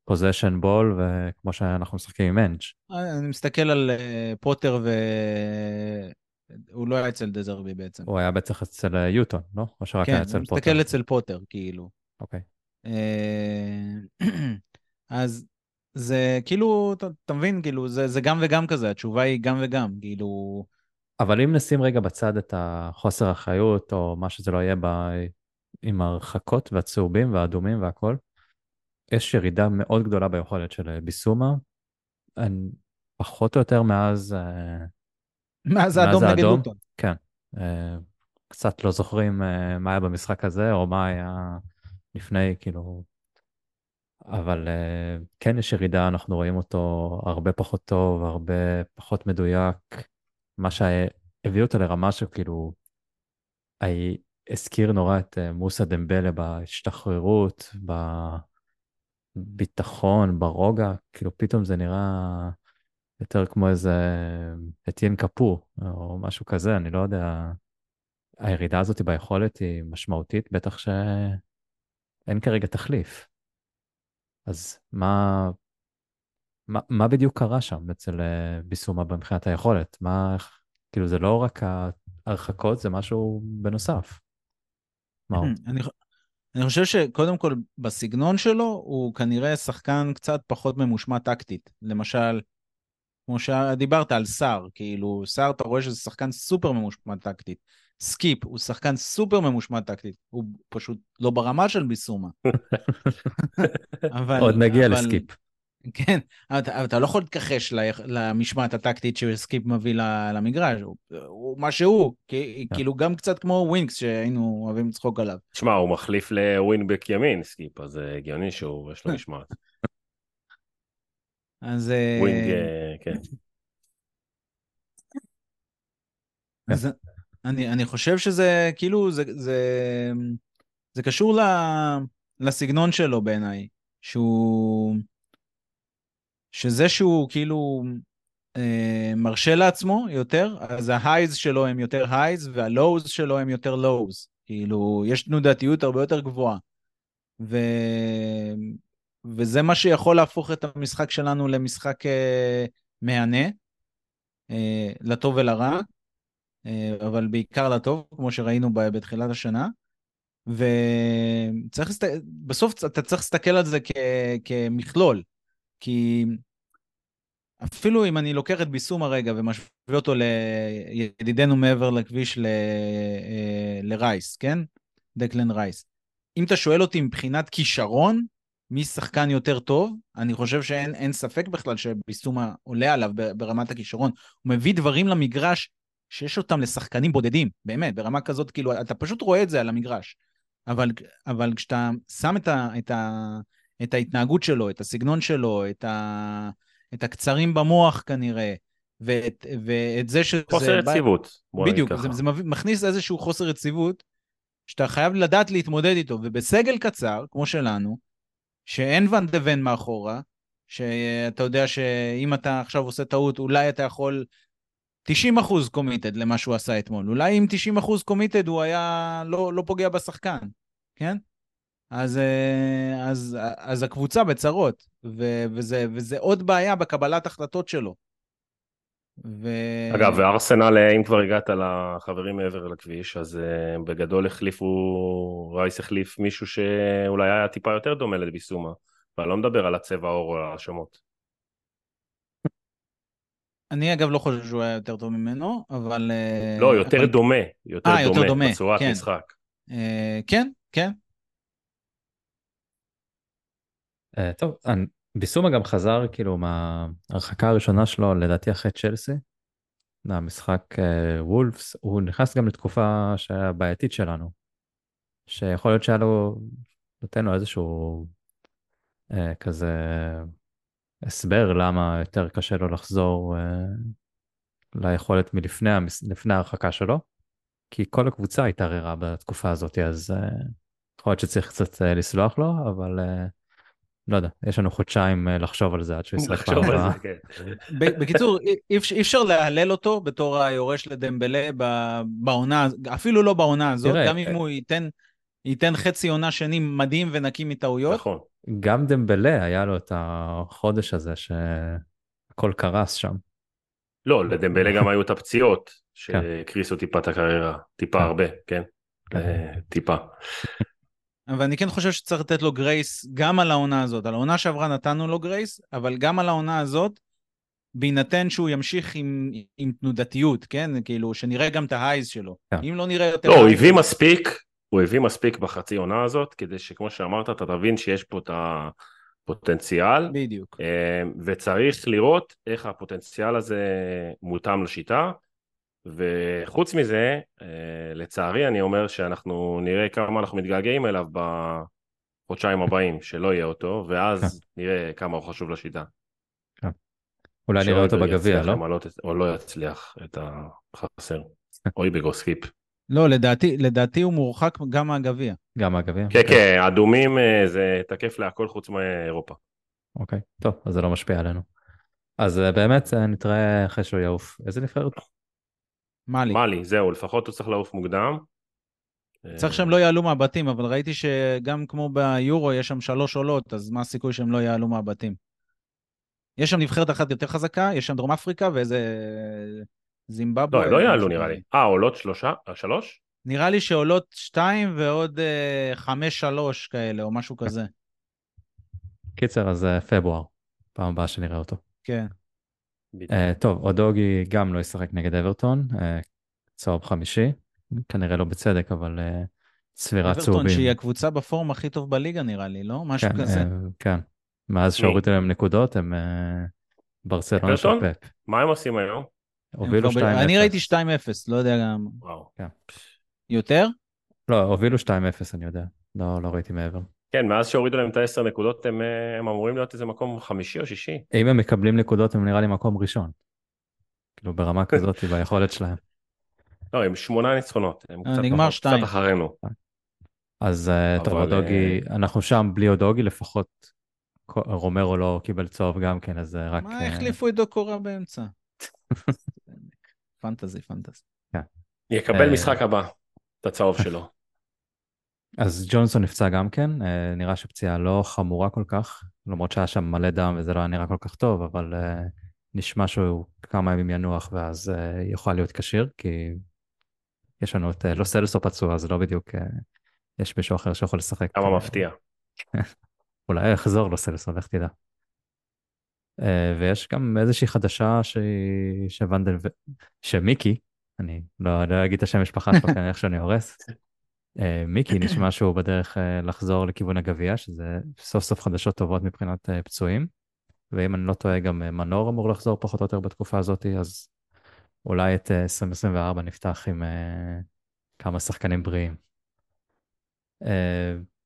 possession ball, וכמו שאנחנו משחקים עם אנג'. אני מסתכל על אה, פוטר ו... הוא לא היה אצל דזרבי בעצם. הוא היה בטח אצל אה, יוטון, לא? או שרק כן, היה אצל אני פוטר? מסתכל אצל פוטר, כאילו. אוקיי. אה, אז זה כאילו, אתה, אתה מבין, כאילו, זה, זה גם וגם כזה, התשובה היא גם וגם, כאילו... אבל אם נשים רגע בצד את החוסר אחריות, או מה שזה לא יהיה ב... עם ההרחקות והצהובים והאדומים והכל, יש ירידה מאוד גדולה ביכולת של אה, ביסומה, אני, פחות או יותר מאז... אה, מאז האדום נגד. לוטון. כן. אה, קצת לא זוכרים מה היה במשחק הזה, או מה היה לפני, כאילו... אבל כן יש ירידה, אנחנו רואים אותו הרבה פחות טוב, הרבה פחות מדויק. מה שהביא אותו לרמה שכאילו, הזכיר נורא את מוסא דמבלה בהשתחררות, בביטחון, ברוגע, כאילו פתאום זה נראה יותר כמו איזה אתיין קפו, או משהו כזה, אני לא יודע. הירידה הזאת ביכולת היא משמעותית, בטח שאין כרגע תחליף. אז מה, מה, מה בדיוק קרה שם אצל אה, ביסומה מבחינת היכולת? מה, כאילו זה לא רק ההרחקות, זה משהו בנוסף. מה הוא? אני, אני חושב שקודם כל, בסגנון שלו, הוא כנראה שחקן קצת פחות ממושמע טקטית. למשל, כמו שדיברת על סער, כאילו, סער, אתה רואה שזה שחקן סופר ממושמע טקטית. סקיפ הוא שחקן סופר ממושמע טקטית, הוא פשוט לא ברמה של ביסומה. אבל, עוד נגיע אבל, לסקיפ. כן, אבל אתה, אתה לא יכול להתכחש למשמעת הטקטית שסקיפ מביא למגרש, הוא, הוא מה שהוא, כי, כן. כאילו גם קצת כמו ווינקס שהיינו אוהבים לצחוק עליו. תשמע, הוא מחליף ל wing back ימין, סקיפ, אז זה הגיוני שהוא, יש לו משמעת. אז... wing, אה, כן. אז אני, אני חושב שזה כאילו, זה, זה, זה קשור ל, לסגנון שלו בעיניי, שהוא... שזה שהוא כאילו אה, מרשה לעצמו יותר, אז ה highs שלו הם יותר highs וה lows שלו הם יותר lows. כאילו, יש תנודתיות הרבה יותר גבוהה. ו... וזה מה שיכול להפוך את המשחק שלנו למשחק אה, מהנה, אה, לטוב ולרע, אבל בעיקר לטוב, כמו שראינו בתחילת השנה. להסת... בסוף אתה צריך להסתכל על זה כ... כמכלול. כי אפילו אם אני לוקח את ביסום הרגע ומשווה אותו לידידנו מעבר לכביש ל... אה, לרייס, כן? דקלן רייס. אם אתה שואל אותי מבחינת כישרון, מי שחקן יותר טוב, אני חושב שאין ספק בכלל שביסומה עולה עליו ברמת הכישרון. הוא מביא דברים למגרש שיש אותם לשחקנים בודדים, באמת, ברמה כזאת, כאילו, אתה פשוט רואה את זה על המגרש. אבל, אבל כשאתה שם את, ה, את, ה, את ההתנהגות שלו, את הסגנון שלו, את, ה, את הקצרים במוח כנראה, ואת, ואת זה שזה... חוסר יציבות. בדיוק, זה, זה מכניס איזשהו חוסר יציבות, שאתה חייב לדעת להתמודד איתו, ובסגל קצר, כמו שלנו, שאין ואן דה ון מאחורה, שאתה יודע שאם אתה עכשיו עושה טעות, אולי אתה יכול 90 אחוז קומיטד למה שהוא עשה אתמול. אולי אם 90 אחוז קומיטד הוא היה לא, לא פוגע בשחקן, כן? אז, אה, אז, אז הקבוצה בצרות, ו, וזה, וזה עוד בעיה בקבלת החלטות שלו. ו... אגב, וארסנל, אה, אם כבר הגעת לחברים מעבר לכביש, אז uh, בגדול החליפו, רייס החליף מישהו שאולי היה טיפה יותר דומה לביסומה, ואני לא מדבר על הצבע העור או ההאשמות. אני אגב לא חושב שהוא היה יותר טוב ממנו, אבל... לא, יותר אבל... דומה, יותר, 아, דומה, יותר דומה בצורת כן. משחק. Uh, כן, כן, Uh, טוב, אני, ביסומה גם חזר כאילו מההרחקה הראשונה שלו, לדעתי אחרי צ'לסי, מהמשחק uh, וולפס, הוא נכנס גם לתקופה שהיה בעייתית שלנו, שיכול להיות שהיה לו, נותן לו איזשהו uh, כזה הסבר למה יותר קשה לו לחזור uh, ליכולת מלפני המס... ההרחקה שלו, כי כל הקבוצה התערערה בתקופה הזאת, אז uh, יכול להיות שצריך קצת uh, לסלוח לו, אבל... לא יודע, יש לנו חודשיים אה, לחשוב על זה עד שהוא ישחק פעם הבאה. כן. בקיצור, אי אפשר להלל אותו בתור היורש לדמבלה בעונה, אפילו לא בעונה הזאת, גם אם הוא ייתן חצי עונה שני מדהים ונקי מטעויות. נכון. גם דמבלה היה לו את החודש הזה שהכל קרס שם. לא, לדמבלה גם היו את הפציעות, כן. שהקריסו טיפה את הקריירה, טיפה כן. הרבה, כן? כן. אה, טיפה. אבל אני כן חושב שצריך לתת לו גרייס גם על העונה הזאת. על העונה שעברה נתנו לו גרייס, אבל גם על העונה הזאת, בהינתן שהוא ימשיך עם, עם תנודתיות, כן? כאילו, שנראה גם את ההייז שלו. כן. אם לא נראה יותר... לא, הוא הביא מספיק, הוא הביא מספיק בחצי עונה הזאת, כדי שכמו שאמרת, אתה תבין שיש פה את הפוטנציאל, בדיוק. אה, וצריך לראות איך הפוטנציאל הזה מותאם לשיטה, וחוץ מזה, אה, לצערי אני אומר שאנחנו נראה כמה אנחנו מתגעגעים אליו בחודשיים הבאים, שלא יהיה אותו, ואז נראה כמה הוא חשוב לשיטה. אולי נראה אותו בגביע, לא? או לא יצליח את החסר. אוי בגוסקיפ. לא, לדעתי, לדעתי הוא מורחק גם מהגביע. גם מהגביע? כן, כן, אדומים אה, זה תקף להכל חוץ מאירופה. אוקיי, טוב, אז זה לא משפיע עלינו. אז אה, באמת אה, נתראה אחרי שהוא יעוף. איזה נבחרת? מאלי. מאלי, זהו, לפחות הוא צריך לעוף מוקדם. צריך שהם לא יעלו מהבתים, אבל ראיתי שגם כמו ביורו יש שם שלוש עולות, אז מה הסיכוי שהם לא יעלו מהבתים? יש שם נבחרת אחת יותר חזקה, יש שם דרום אפריקה ואיזה זימבבואה. לא, לא יעלו נראה. לי. אה, עולות שלושה? שלוש? נראה לי שעולות שתיים ועוד אה, חמש שלוש כאלה, או משהו כזה. קיצר, אז אה, פברואר, פעם הבאה שנראה אותו. כן. אה, טוב, אודוגי גם לא ישחק נגד אברטון, אה, צהוב חמישי, כנראה לא בצדק, אבל אה, צבירת אברטון, צהובים. שהיא הקבוצה בפורום הכי טוב בליגה נראה לי, לא? משהו כן, כזה. אה, כן. מאז שהורידו להם נקודות, הם אה, ברצלונה של אברטון? פפ. מה הם עושים היום? הובילו 2-0. כבר ב- אני ראיתי 2-0, לא יודע גם... וואו. יותר? לא, הובילו 2-0, אני יודע. לא, לא ראיתי מעבר. כן, מאז שהורידו להם את העשר נקודות, הם, אה, הם אמורים להיות איזה מקום חמישי או שישי. אם הם מקבלים נקודות, הם נראה לי מקום ראשון. כאילו ברמה כזאת, ביכולת שלהם. לא, הם שמונה ניצחונות. הם אה, קצת נגמר פחות- שתיים. קצת אחרינו. אז אה, טוב, אבל, אודוגי, אנחנו שם בלי אודוגי, לפחות רומרו לא קיבל צהוב גם כן, אז אה, רק... מה, אה, החליפו את דוקורה באמצע? פנטזי, פנטזי. יקבל אה, משחק הבא, את הצהוב שלו. אז ג'ונסון נפצע גם כן, אה, נראה שפציעה לא חמורה כל כך, למרות שהיה שם מלא דם וזה לא היה נראה כל כך טוב, אבל אה, נשמע שהוא כמה ימים ינוח ואז אה, יוכל להיות כשיר, כי יש לנו את אה, לא סלסו פצוע, אז לא בדיוק, אה, יש מישהו אחר שיכול לשחק. כמה אה, מפתיע. אולי יחזור לו סלסו, לך תדע. אה, ויש גם איזושהי חדשה שהיא, שוונדל, ו... שמיקי, אני לא, לא אגיד את השם משפחה שלו, כי איך שאני הורס. אה, מיקי נשמע שהוא בדרך אה, לחזור לכיוון הגביע, שזה סוף סוף חדשות טובות מבחינת פצועים. ואם אני לא טועה, גם מנור אמור לחזור פחות או יותר בתקופה הזאת, אז אולי את אה, 2024 נפתח עם כמה שחקנים בריאים.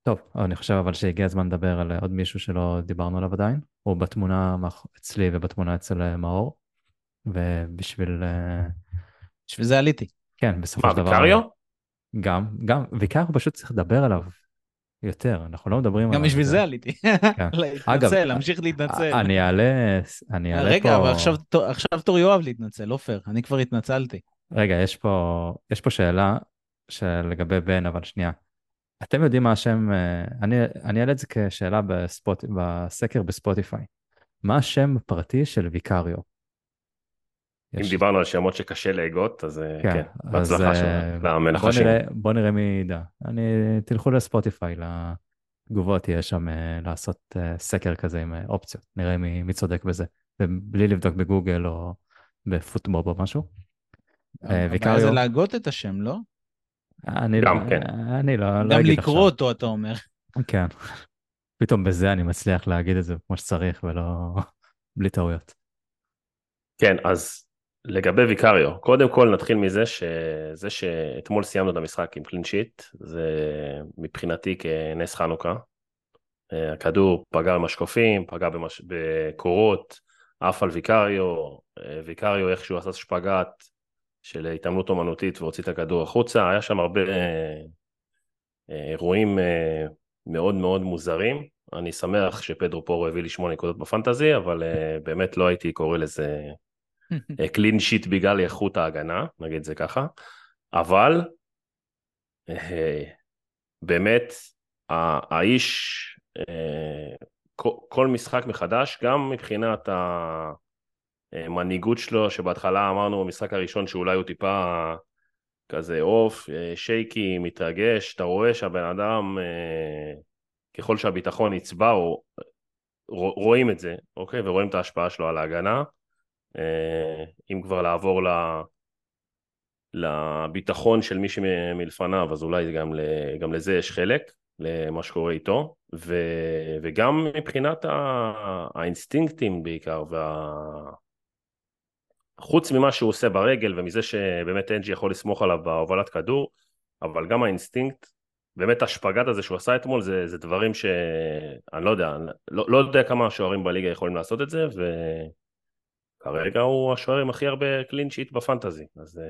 טוב, אני חושב אבל שהגיע הזמן לדבר על אה, עוד מישהו שלא דיברנו עליו עדיין. הוא בתמונה אצלי ובתמונה אצל אה, מאור. ובשביל, אה, בשביל זה עליתי. כן, בסופו מה, של דבר... ויקריו? גם, גם, ויקריו פשוט צריך לדבר עליו יותר, אנחנו לא מדברים עליו. גם בשביל זה עליתי. כן. להתנצל, להמשיך להתנצל. אני אעלה, אני אעלה רגע, פה... אבל עכשיו תור- יואב להתנצל, לא פייר, אני כבר התנצלתי. רגע, יש פה, יש פה שאלה שלגבי בן, אבל שנייה. אתם יודעים מה השם, אה, אני, אני אעלה את זה כשאלה בספוט, בסקר בספוטיפיי. מה השם הפרטי של ויקריו? אם יש- דיברנו על שמות שקשה להגות, אז אה, כן, כן, אז, בהצלחה אה, שלנו, בוא. נראה, בוא נראה מי ידע. אני, תלכו לספוטיפיי, לתגובות יהיה שם לעשות סקר כזה עם אופציות, נראה מי, מי צודק בזה, ובלי לבדוק בגוגל או בפוטבוב או משהו. הבעיה ויקריו, זה להגות את השם, לא? גם אני, לא- כן. אני לא, לא גם אגיד לקרוא אותו, אתה אומר. עכשיו. כן. פתאום בזה אני מצליח להגיד את זה כמו שצריך ולא בלי טעויות. כן, אז לגבי ויקריו, קודם כל נתחיל מזה שזה שאתמול סיימנו את המשחק עם קלין שיט, זה מבחינתי כנס חנוכה. אה, הכדור פגע במשקופים, פגע במש... בקורות, עף על ויקריו, אה, ויקריו איכשהו עשה שפגאט של התעמלות אומנותית והוציא את הכדור החוצה, היה שם הרבה אה, אה, אירועים אה, מאוד מאוד מוזרים. אני שמח שפדרו פורו הביא לי שמונה נקודות בפנטזי, אבל באמת לא הייתי קורא לזה קלין שיט בגלל איכות ההגנה, נגיד זה ככה, אבל באמת, האיש, כל משחק מחדש, גם מבחינת המנהיגות שלו, שבהתחלה אמרנו במשחק הראשון שאולי הוא טיפה כזה עוף, אה, שייקי, מתרגש, אתה רואה שהבן אדם, אה, ככל שהביטחון יצבע, רואים את זה, אוקיי? ורואים את ההשפעה שלו על ההגנה. אם כבר לעבור לביטחון של מי שמלפניו, אז אולי גם, גם לזה יש חלק, למה שקורה איתו, ו, וגם מבחינת האינסטינקטים בעיקר, וה... חוץ ממה שהוא עושה ברגל ומזה שבאמת אנג'י יכול לסמוך עליו בהובלת כדור, אבל גם האינסטינקט, באמת השפגט הזה שהוא עשה אתמול זה, זה דברים שאני לא יודע, לא, לא יודע כמה שוערים בליגה יכולים לעשות את זה, וכרגע הוא השוער עם הכי הרבה clean sheet ב fantasy, אז אה,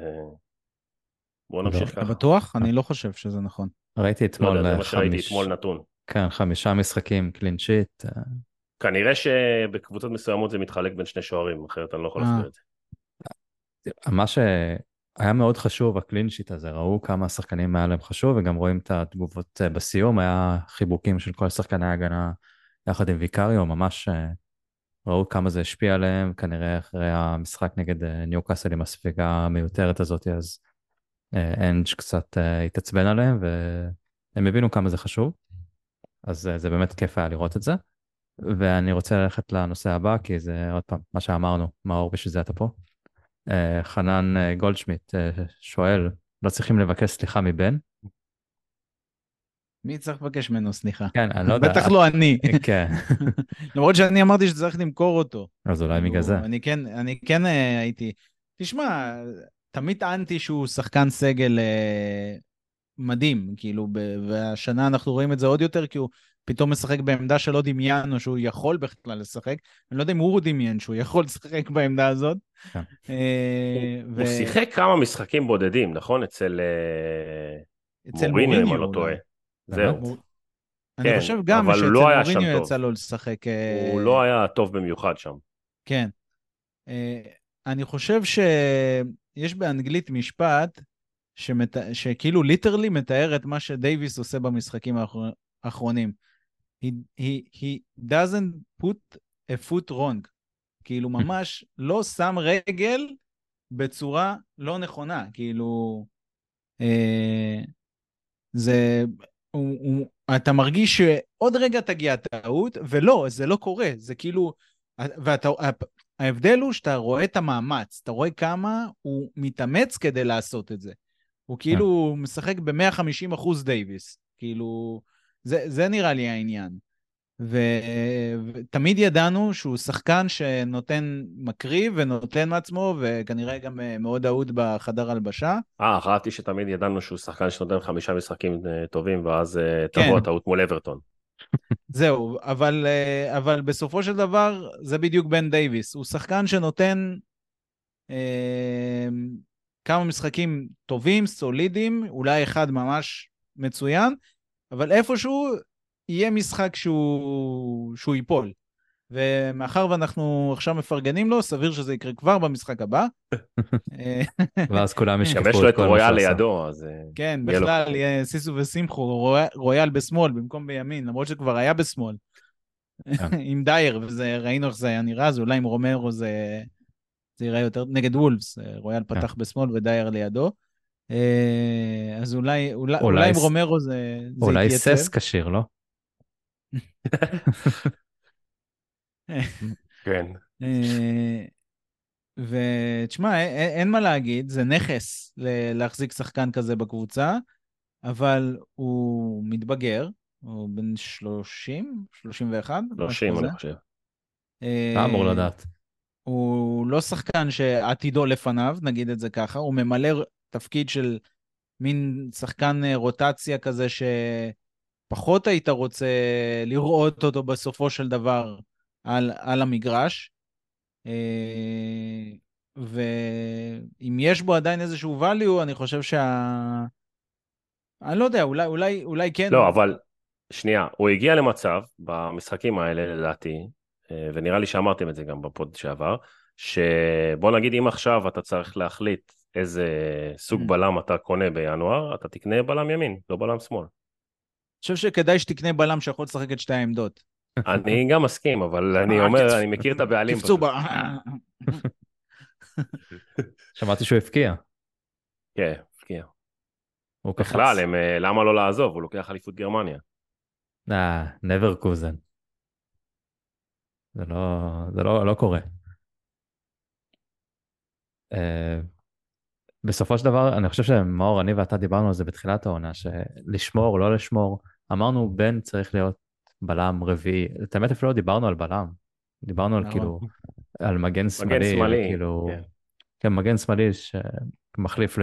בואו נמשיך לא. ככה. אתה בטוח? אני לא חושב שזה נכון. ראיתי אתמול לא יודע, אה, חמיש... אתמול נתון. כן, חמישה משחקים קלין שיט. אה. כנראה שבקבוצות מסוימות זה מתחלק בין שני שוערים, אחרת אני לא יכול. להסביר את זה. מה שהיה מאוד חשוב, הקלין שיט הזה, ראו כמה שחקנים היה להם חשוב, וגם רואים את התגובות אה, בסיום, היה חיבוקים של כל שחקני ההגנה יחד עם ויקריו, ממש אה, ראו כמה זה השפיע עליהם, כנראה אחרי המשחק נגד אה, ניו קאסל עם הספיגה המיותרת הזאת, אז אנג' קצת התעצבן עליהם, והם הבינו כמה זה חשוב, אז זה באמת כיף היה לראות את זה. ואני רוצה ללכת לנושא הבא, כי זה עוד פעם, מה שאמרנו, מאור, בשביל זה אתה פה. אה, חנן אה, גולדשמיט אה, שואל, לא צריכים לבקש סליחה מבן? מי צריך לבקש ממנו סליחה? כן, אני לא יודע. בטח לא אני. כן. למרות שאני אמרתי שצריך למכור אותו. אז אולי כאילו, בגלל זה. אני כן, אני כן הייתי... תשמע, תמיד טענתי שהוא שחקן סגל מדהים, כאילו, והשנה אנחנו רואים את זה עוד יותר, כי הוא פתאום משחק בעמדה שלא דמיינו שהוא יכול בכלל לשחק. אני לא יודע אם הוא דמיין שהוא יכול לשחק בעמדה הזאת. כן. אה, הוא שיחק כמה משחקים בודדים, נכון? אצל אה, מוריניו, אם אני לא טועה. זהו. אני כן, חושב גם שאצל לא מוריניו יצא לו לשחק... אה, הוא לא היה טוב במיוחד שם. כן. אני חושב שיש באנגלית משפט שמת... שכאילו ליטרלי מתאר את מה שדייוויס עושה במשחקים האחרונים. He, he, he doesn't put a foot wrong. כאילו ממש לא שם רגל בצורה לא נכונה. כאילו, אה, זה, הוא, הוא, אתה מרגיש שעוד רגע תגיע טעות, ולא, זה לא קורה. זה כאילו, ואתה, ההבדל הוא שאתה רואה את המאמץ, אתה רואה כמה הוא מתאמץ כדי לעשות את זה. הוא כאילו כן. משחק ב-150 אחוז דייוויס. כאילו, זה, זה נראה לי העניין. ותמיד ידענו שהוא שחקן שנותן, מקריב ונותן מעצמו, וכנראה גם אה, מאוד אהוד בחדר הלבשה. אה, חשבתי שתמיד ידענו שהוא שחקן שנותן חמישה משחקים אה, טובים, ואז אה, כן. תבוא הטעות מול אברטון. זהו, אבל, אבל בסופו של דבר זה בדיוק בן דייוויס. הוא שחקן שנותן אה, כמה משחקים טובים, סולידיים, אולי אחד ממש מצוין, אבל איפשהו יהיה משחק שהוא, שהוא ייפול. ומאחר ואנחנו עכשיו מפרגנים לו, סביר שזה יקרה כבר במשחק הבא. ואז כולם ישכחו את כל מה. יש לו את רויאל לידו, אז... אה, כן, בכלל, יהיה סיסו ושמחו, רויאל בשמאל במקום בימין, למרות שכבר היה בשמאל. כן. עם דייר, וראינו איך זה היה נראה, אז אולי עם רומרו זה, זה יראה יותר, נגד וולפס, רויאל כן. פתח בשמאל ודייר לידו. אה, אז אולי, אולי, אולי עם רומרו זה, זה אולי סס כשיר, לא? כן. אה, ותשמע, אין מה להגיד, זה נכס להחזיק שחקן כזה בקבוצה, אבל הוא מתבגר, הוא בן 30, 31? 30, אני חושב. אתה אמור לדעת. הוא לא שחקן שעתידו לפניו, נגיד את זה ככה, הוא ממלא תפקיד של מין שחקן אה, רוטציה כזה שפחות היית רוצה לראות אותו בסופו של דבר על, על המגרש. אה, ואם יש בו עדיין איזשהו value, אני חושב שה... אני לא יודע, אולי, אולי, אולי כן. לא, אבל שנייה, הוא הגיע למצב במשחקים האלה, לדעתי, אה, ונראה לי שאמרתם את זה גם בפוד שעבר, שבוא נגיד אם עכשיו אתה צריך להחליט איזה סוג mm. בלם אתה קונה בינואר, אתה תקנה בלם ימין, לא בלם שמאל. חושב שכדאי שתקנה בלם שיכול לשחק את שתי העמדות. אני גם מסכים, אבל אני אה, אומר, קפצו- אני מכיר את הבעלים. קפצו. ב... שמעתי שהוא הפקיע. כן, הפקיע. הוא קפץ. בכלל, הם, אה, למה לא לעזוב? הוא לוקח אליפות גרמניה. אה, never קוזן. זה לא, זה לא, לא קורה. אה, בסופו של דבר, אני חושב שמאור, אני ואתה דיברנו על זה בתחילת העונה, שלשמור, לא לשמור, אמרנו בן צריך להיות בלם רביעי. את האמת אפילו לא דיברנו על בלם. דיברנו על נכון. כאילו, על מגן שמאלי, שמאלי, כאילו, כן. כן, מגן שמאלי שמחליף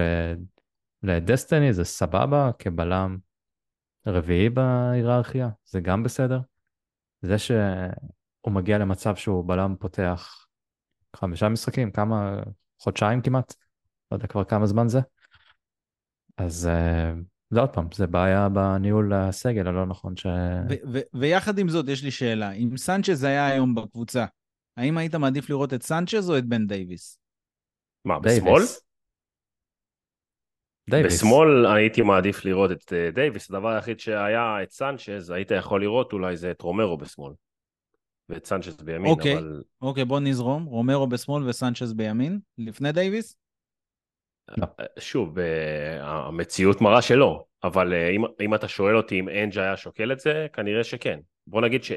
לדסטיני, זה סבבה, כבלם רביעי בהיררכיה, זה גם בסדר. זה שהוא מגיע למצב שהוא בלם פותח חמישה משחקים, כמה, חודשיים כמעט, לא יודע כבר כמה זמן זה. אז אה, זה עוד פעם, זה בעיה בניהול הסגל הלא נכון ש... ו- ו- ויחד עם זאת, יש לי שאלה. אם סנצ'ז היה היום בקבוצה, האם היית מעדיף לראות את סנצ'ז או את בן דייוויס? מה. בשמאל? דייוויס. בשמאל הייתי מעדיף לראות את אה, דייוויס, הדבר היחיד שהיה את סנצ'ז, היית יכול לראות אולי זה את רומרו בשמאל. ואת סנצ'ז בימין, אוקיי. אבל אוקיי, בוא נזרום. רומרו בשמאל וסנצ'ז בימין, לפני דייוויס? שוב, אה, המציאות מראה שלא, אבל אה, אם, אם אתה שואל אותי אם אנג' היה שוקל את זה, כנראה שכן. בוא נגיד ש...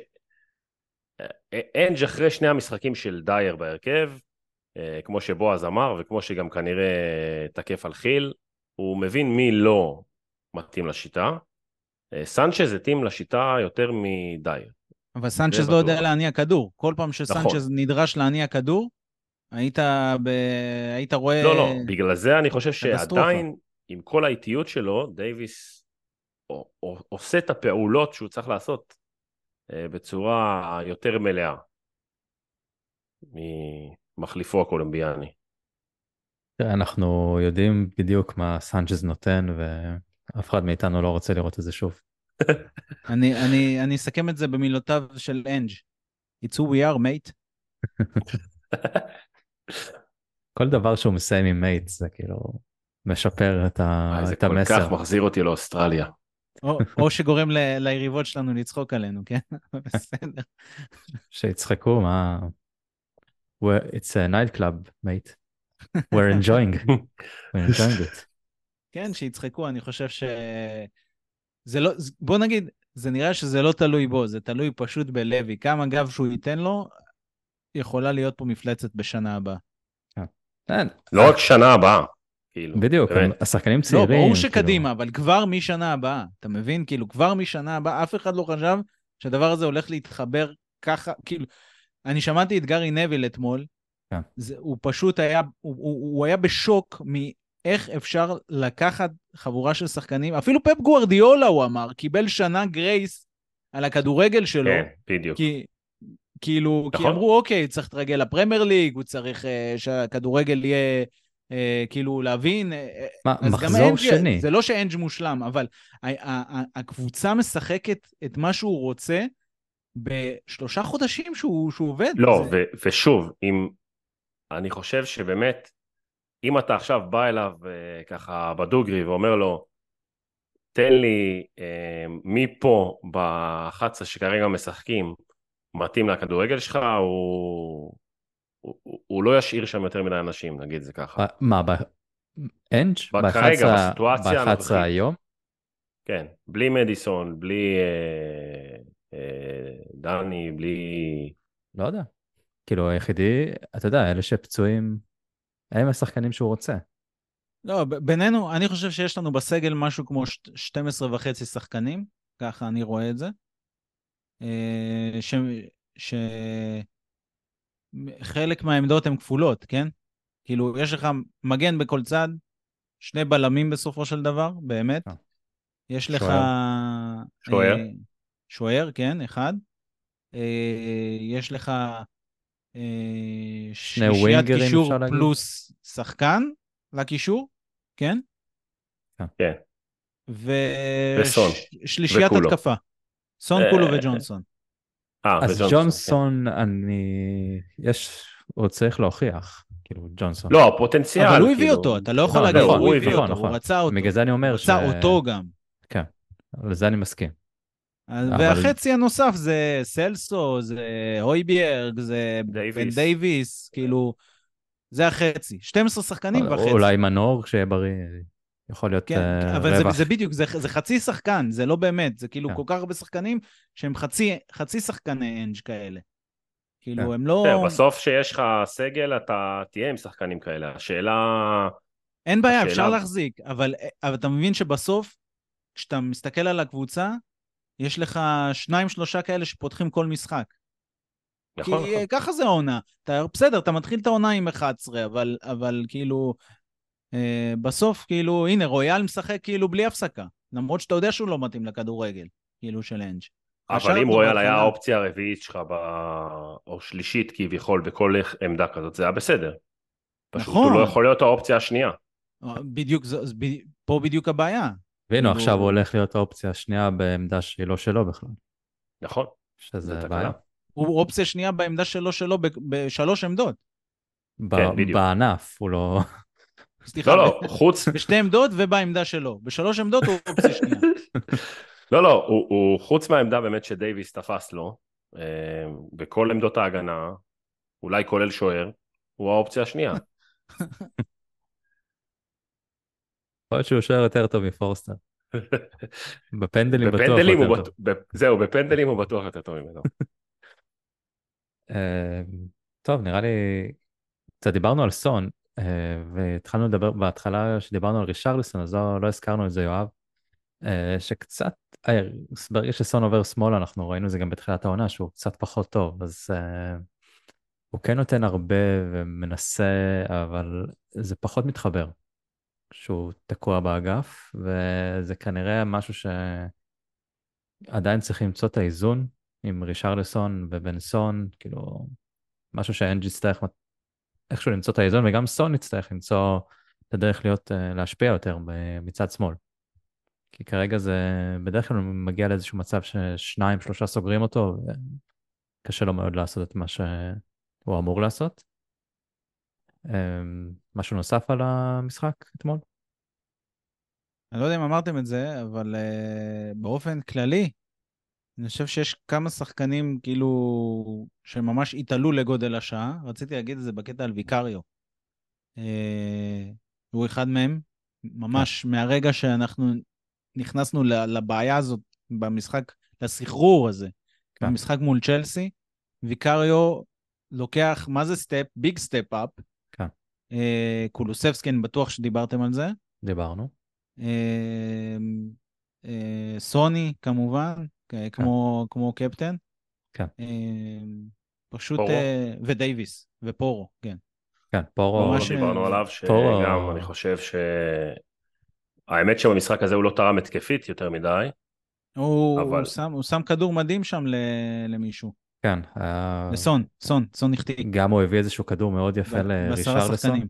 אה, אחרי שני המשחקים של דייר בהרכב, כמו שבועז אמר, וכמו שגם כנראה תקף על חיל, הוא מבין מי לא מתאים לשיטה. סנצ'ז התאים לשיטה יותר מדייר. אבל סנצ'ז לא יודע. להניע כדור. כל פעם שסנצ'ז נכון. נדרש להניע כדור, היית, ב... היית רואה... לא, לא, בגלל זה אני חושב. שעדיין, עם כל האיטיות שלו, דייוויס עושה את הפעולות שהוא צריך לעשות אה, בצורה יותר מלאה ממחליפו הקולומביאני. אנחנו יודעים בדיוק מה סנצ'ז נותן, ואף אחד מאיתנו לא רוצה לראות את זה שוב. אני, אני, אני אסכם את זה במילותיו של אנג'. It's who we are, mate. כל דבר שהוא מסיים עם מייט זה כאילו משפר את, ה... זה את כל המסר. כך מחזיר אותי לאוסטרליה. או, או שגורם ל, ליריבות שלנו לצחוק עלינו, כן? בסדר. שיצחקו, מה... We're- It's a night club, mate. We're enjoying. We're enjoying it. כן, שיצחקו, אני חושב ש... זה לא, בוא נגיד, זה נראה שזה לא תלוי בו, זה תלוי פשוט בלוי. כמה גב שהוא ייתן לו, יכולה להיות פה מפלצת בשנה הבאה. אין, לא רק שנה הבאה, כאילו. בדיוק, באמת. השחקנים לא, צעירים. ברור כאילו, שקדימה, אבל כבר משנה הבאה, אתה מבין? כאילו, כבר משנה הבאה, אף אחד לא חשב שהדבר הזה הולך להתחבר ככה, כאילו... אני שמעתי את גארי נביל אתמול, כן. זה, הוא פשוט היה, הוא, הוא, הוא היה בשוק מאיך אפשר לקחת חבורה של שחקנים, אפילו פפ גוארדיולה, הוא אמר, קיבל שנה גרייס על הכדורגל שלו, כן, בדיוק. כי... כאילו, כי נכון. אמרו, אוקיי, צריך להתרגל לפרמייר ליג, הוא צריך uh, שהכדורגל יהיה, uh, כאילו, להבין. Uh, מה, אז גם מחזור אנג'- שני. זה לא שאנג' מושלם, אבל ה- ה- ה- הקבוצה משחקת את מה שהוא רוצה בשלושה חודשים שהוא, שהוא עובד. לא, זה... ו- ושוב, אם... אני חושב שבאמת, אם אתה עכשיו בא אליו אה, ככה בדוגרי ואומר לו, תן לי אה, מי פה ב-11 שכרגע משחקים מתאים לכדורגל שלך, הוא... הוא, הוא- הוא לא ישאיר שם יותר מדי אנשים, נגיד זה ככה. מה, ב... אנג'? כרגע, ב-11 בסיטואציה ב-11 הנוכחית. היום? כן, בלי מדיסון, בלי אה, אה, דני, בלי... לא יודע. כאילו, היחידי, אתה יודע, אלה שפצועים, הם השחקנים שהוא רוצה. לא, בינינו, אני חושב שיש לנו בסגל משהו כמו ש- 12 וחצי שחקנים, ככה אני רואה את זה. אה, ש... ש... חלק מהעמדות הן כפולות, כן? כאילו, יש לך מגן בכל צד, שני בלמים בסופו של דבר, באמת. אה. יש לך... שוער. שוער. אה, שוער, כן, אחד. אה, יש לך אה, שלישיית קישור להגיד? פלוס שחקן לקישור, כן? כן. ושלישיית. התקפה. סון, אה, קולו וג'ונסון. אה, אז וג'ונסון, ג'ונסון, אני... יש... הוא צריך להוכיח, כאילו, ג'ונסון. כן. לא, הפוטנציאל. אבל הוא הביא כאילו. אותו, אתה לא יכול לא, להגיד, נכון, הוא הביא אותו, נכון. הוא רצה אותו. בגלל זה אני אומר ש... רצה אותו גם. לזה אני מסכים. והחצי הנוסף זה סלסו, זה הויביארג, זה בן דייוויס. דייוויס, כאילו, זה החצי. 12 שחקנים וחצי. אולי מנור, כשיהיה בריא, יכול להיות כן, אה, אבל זה, רווח. זה בדיוק, זה, זה חצי שחקן, זה לא באמת, זה כאילו כן. כל כך הרבה שחקנים שהם חצי, חצי שחקני אנג' כאלה. כאילו, כן. הם לא... בסדר, בסוף שיש לך סגל, אתה תהיה עם שחקנים כאלה. השאלה... אין בעיה, השאלה- אפשר להחזיק, אבל, אבל אתה מבין שבסוף, כשאתה מסתכל על הקבוצה, יש לך שניים, שלושה כאלה שפותחים כל משחק. נכון, כי נכון. אה, ככה זה העונה. אתה, בסדר, אתה מתחיל את העונה עם 11, אבל, אבל כאילו, אה, בסוף, כאילו, הנה, רויאל משחק כאילו בלי הפסקה, למרות שאתה יודע שהוא לא מתאים לכדורגל, כאילו, של אנג'. אבל אם רויאל היה האופציה הרביעית שלך, ב... או שלישית כביכול, בכל עמדה כזאת, זה היה בסדר. פשוט נכון. הוא לא יכול להיות האופציה השנייה. אה, בדיוק, ב- פה בדיוק הבעיה. והנה, כאילו- עכשיו הוא הולך להיות האופציה השנייה בעמדה שהיא לא שלו בכלל, נכון. שזה. בעיה. הוא אופציה שנייה בעמדה שלו שלו בשלוש עמדות. ב- כן, בדיוק. בענף, הוא לא... סליחה, לא, לא, חוץ... בשתי עמדות ובעמדה שלו. בשלוש עמדות הוא אופציה שנייה. לא, לא, הוא, הוא חוץ מהעמדה באמת שדייוויס תפס לו, אה, בכל עמדות ההגנה, אולי כולל שוער, הוא האופציה השנייה. יכול להיות שהוא שוער יותר טוב מפורסטר. בפנדלים בטוח יותר טוב. ב- זהו, בפנדלים הוא בטוח יותר טוב ממנו. אה, טוב, נראה לי... קצת דיברנו על סון, והתחלנו לדבר בהתחלה, כשדיברנו על רישרליסון, אז לא לא הזכרנו את זה, יואב. אה, שקצת, אה, ברגע שסון עובר שמאלה, אנחנו ראינו את זה גם בתחילת העונה, שהוא קצת פחות טוב, אז אה, הוא כן נותן הרבה ומנסה, אבל זה פחות מתחבר כשהוא תקוע באגף, וזה כנראה משהו שעדיין צריך למצוא את האיזון עם רישרלסון ובנסון, כאילו, משהו שאנג' יצטרך איכשהו למצוא את האיזון, וגם סון יצטרך למצוא את הדרך להיות, אה, להשפיע יותר מצד שמאל. כי כרגע זה בדרך כלל מגיע לאיזשהו מצב ששניים, שלושה סוגרים אותו, וקשה לו מאוד לעשות את מה שהוא אמור לעשות. אמ, משהו נוסף על המשחק אתמול? אני לא יודע אם אמרתם את זה, אבל uh, באופן כללי, אני חושב שיש כמה שחקנים כאילו שממש התעלו לגודל השעה. רציתי להגיד את זה בקטע על ויקריו. Uh, הוא אחד מהם, ממש מהרגע שאנחנו נכנסנו לבעיה הזאת במשחק, לסחרור הזה, כן. במשחק מול צ'לסי, ויקריו לוקח, מה זה step? Big step up. כן. אה, קולוסבסקי, אני בטוח שדיברתם על זה. דיברנו. אה, אה, סוני כמובן, אה, כמו, כמו קפטן. כן. אה, פשוט, פורו. אה, ודייוויס, ופורו, כן. כן, פורו, ממש- לא דיברנו אה, עליו, שגם אני חושב ש... האמת שבמשחק הזה הוא לא תרם התקפית יותר מדי, הוא, אבל- הוא, שם, הוא שם כדור מדהים שם ל- למישהו. כן, לסון, סון, סון החטיא. גם הוא הביא איזשהו כדור מאוד יפה לרישרלסון.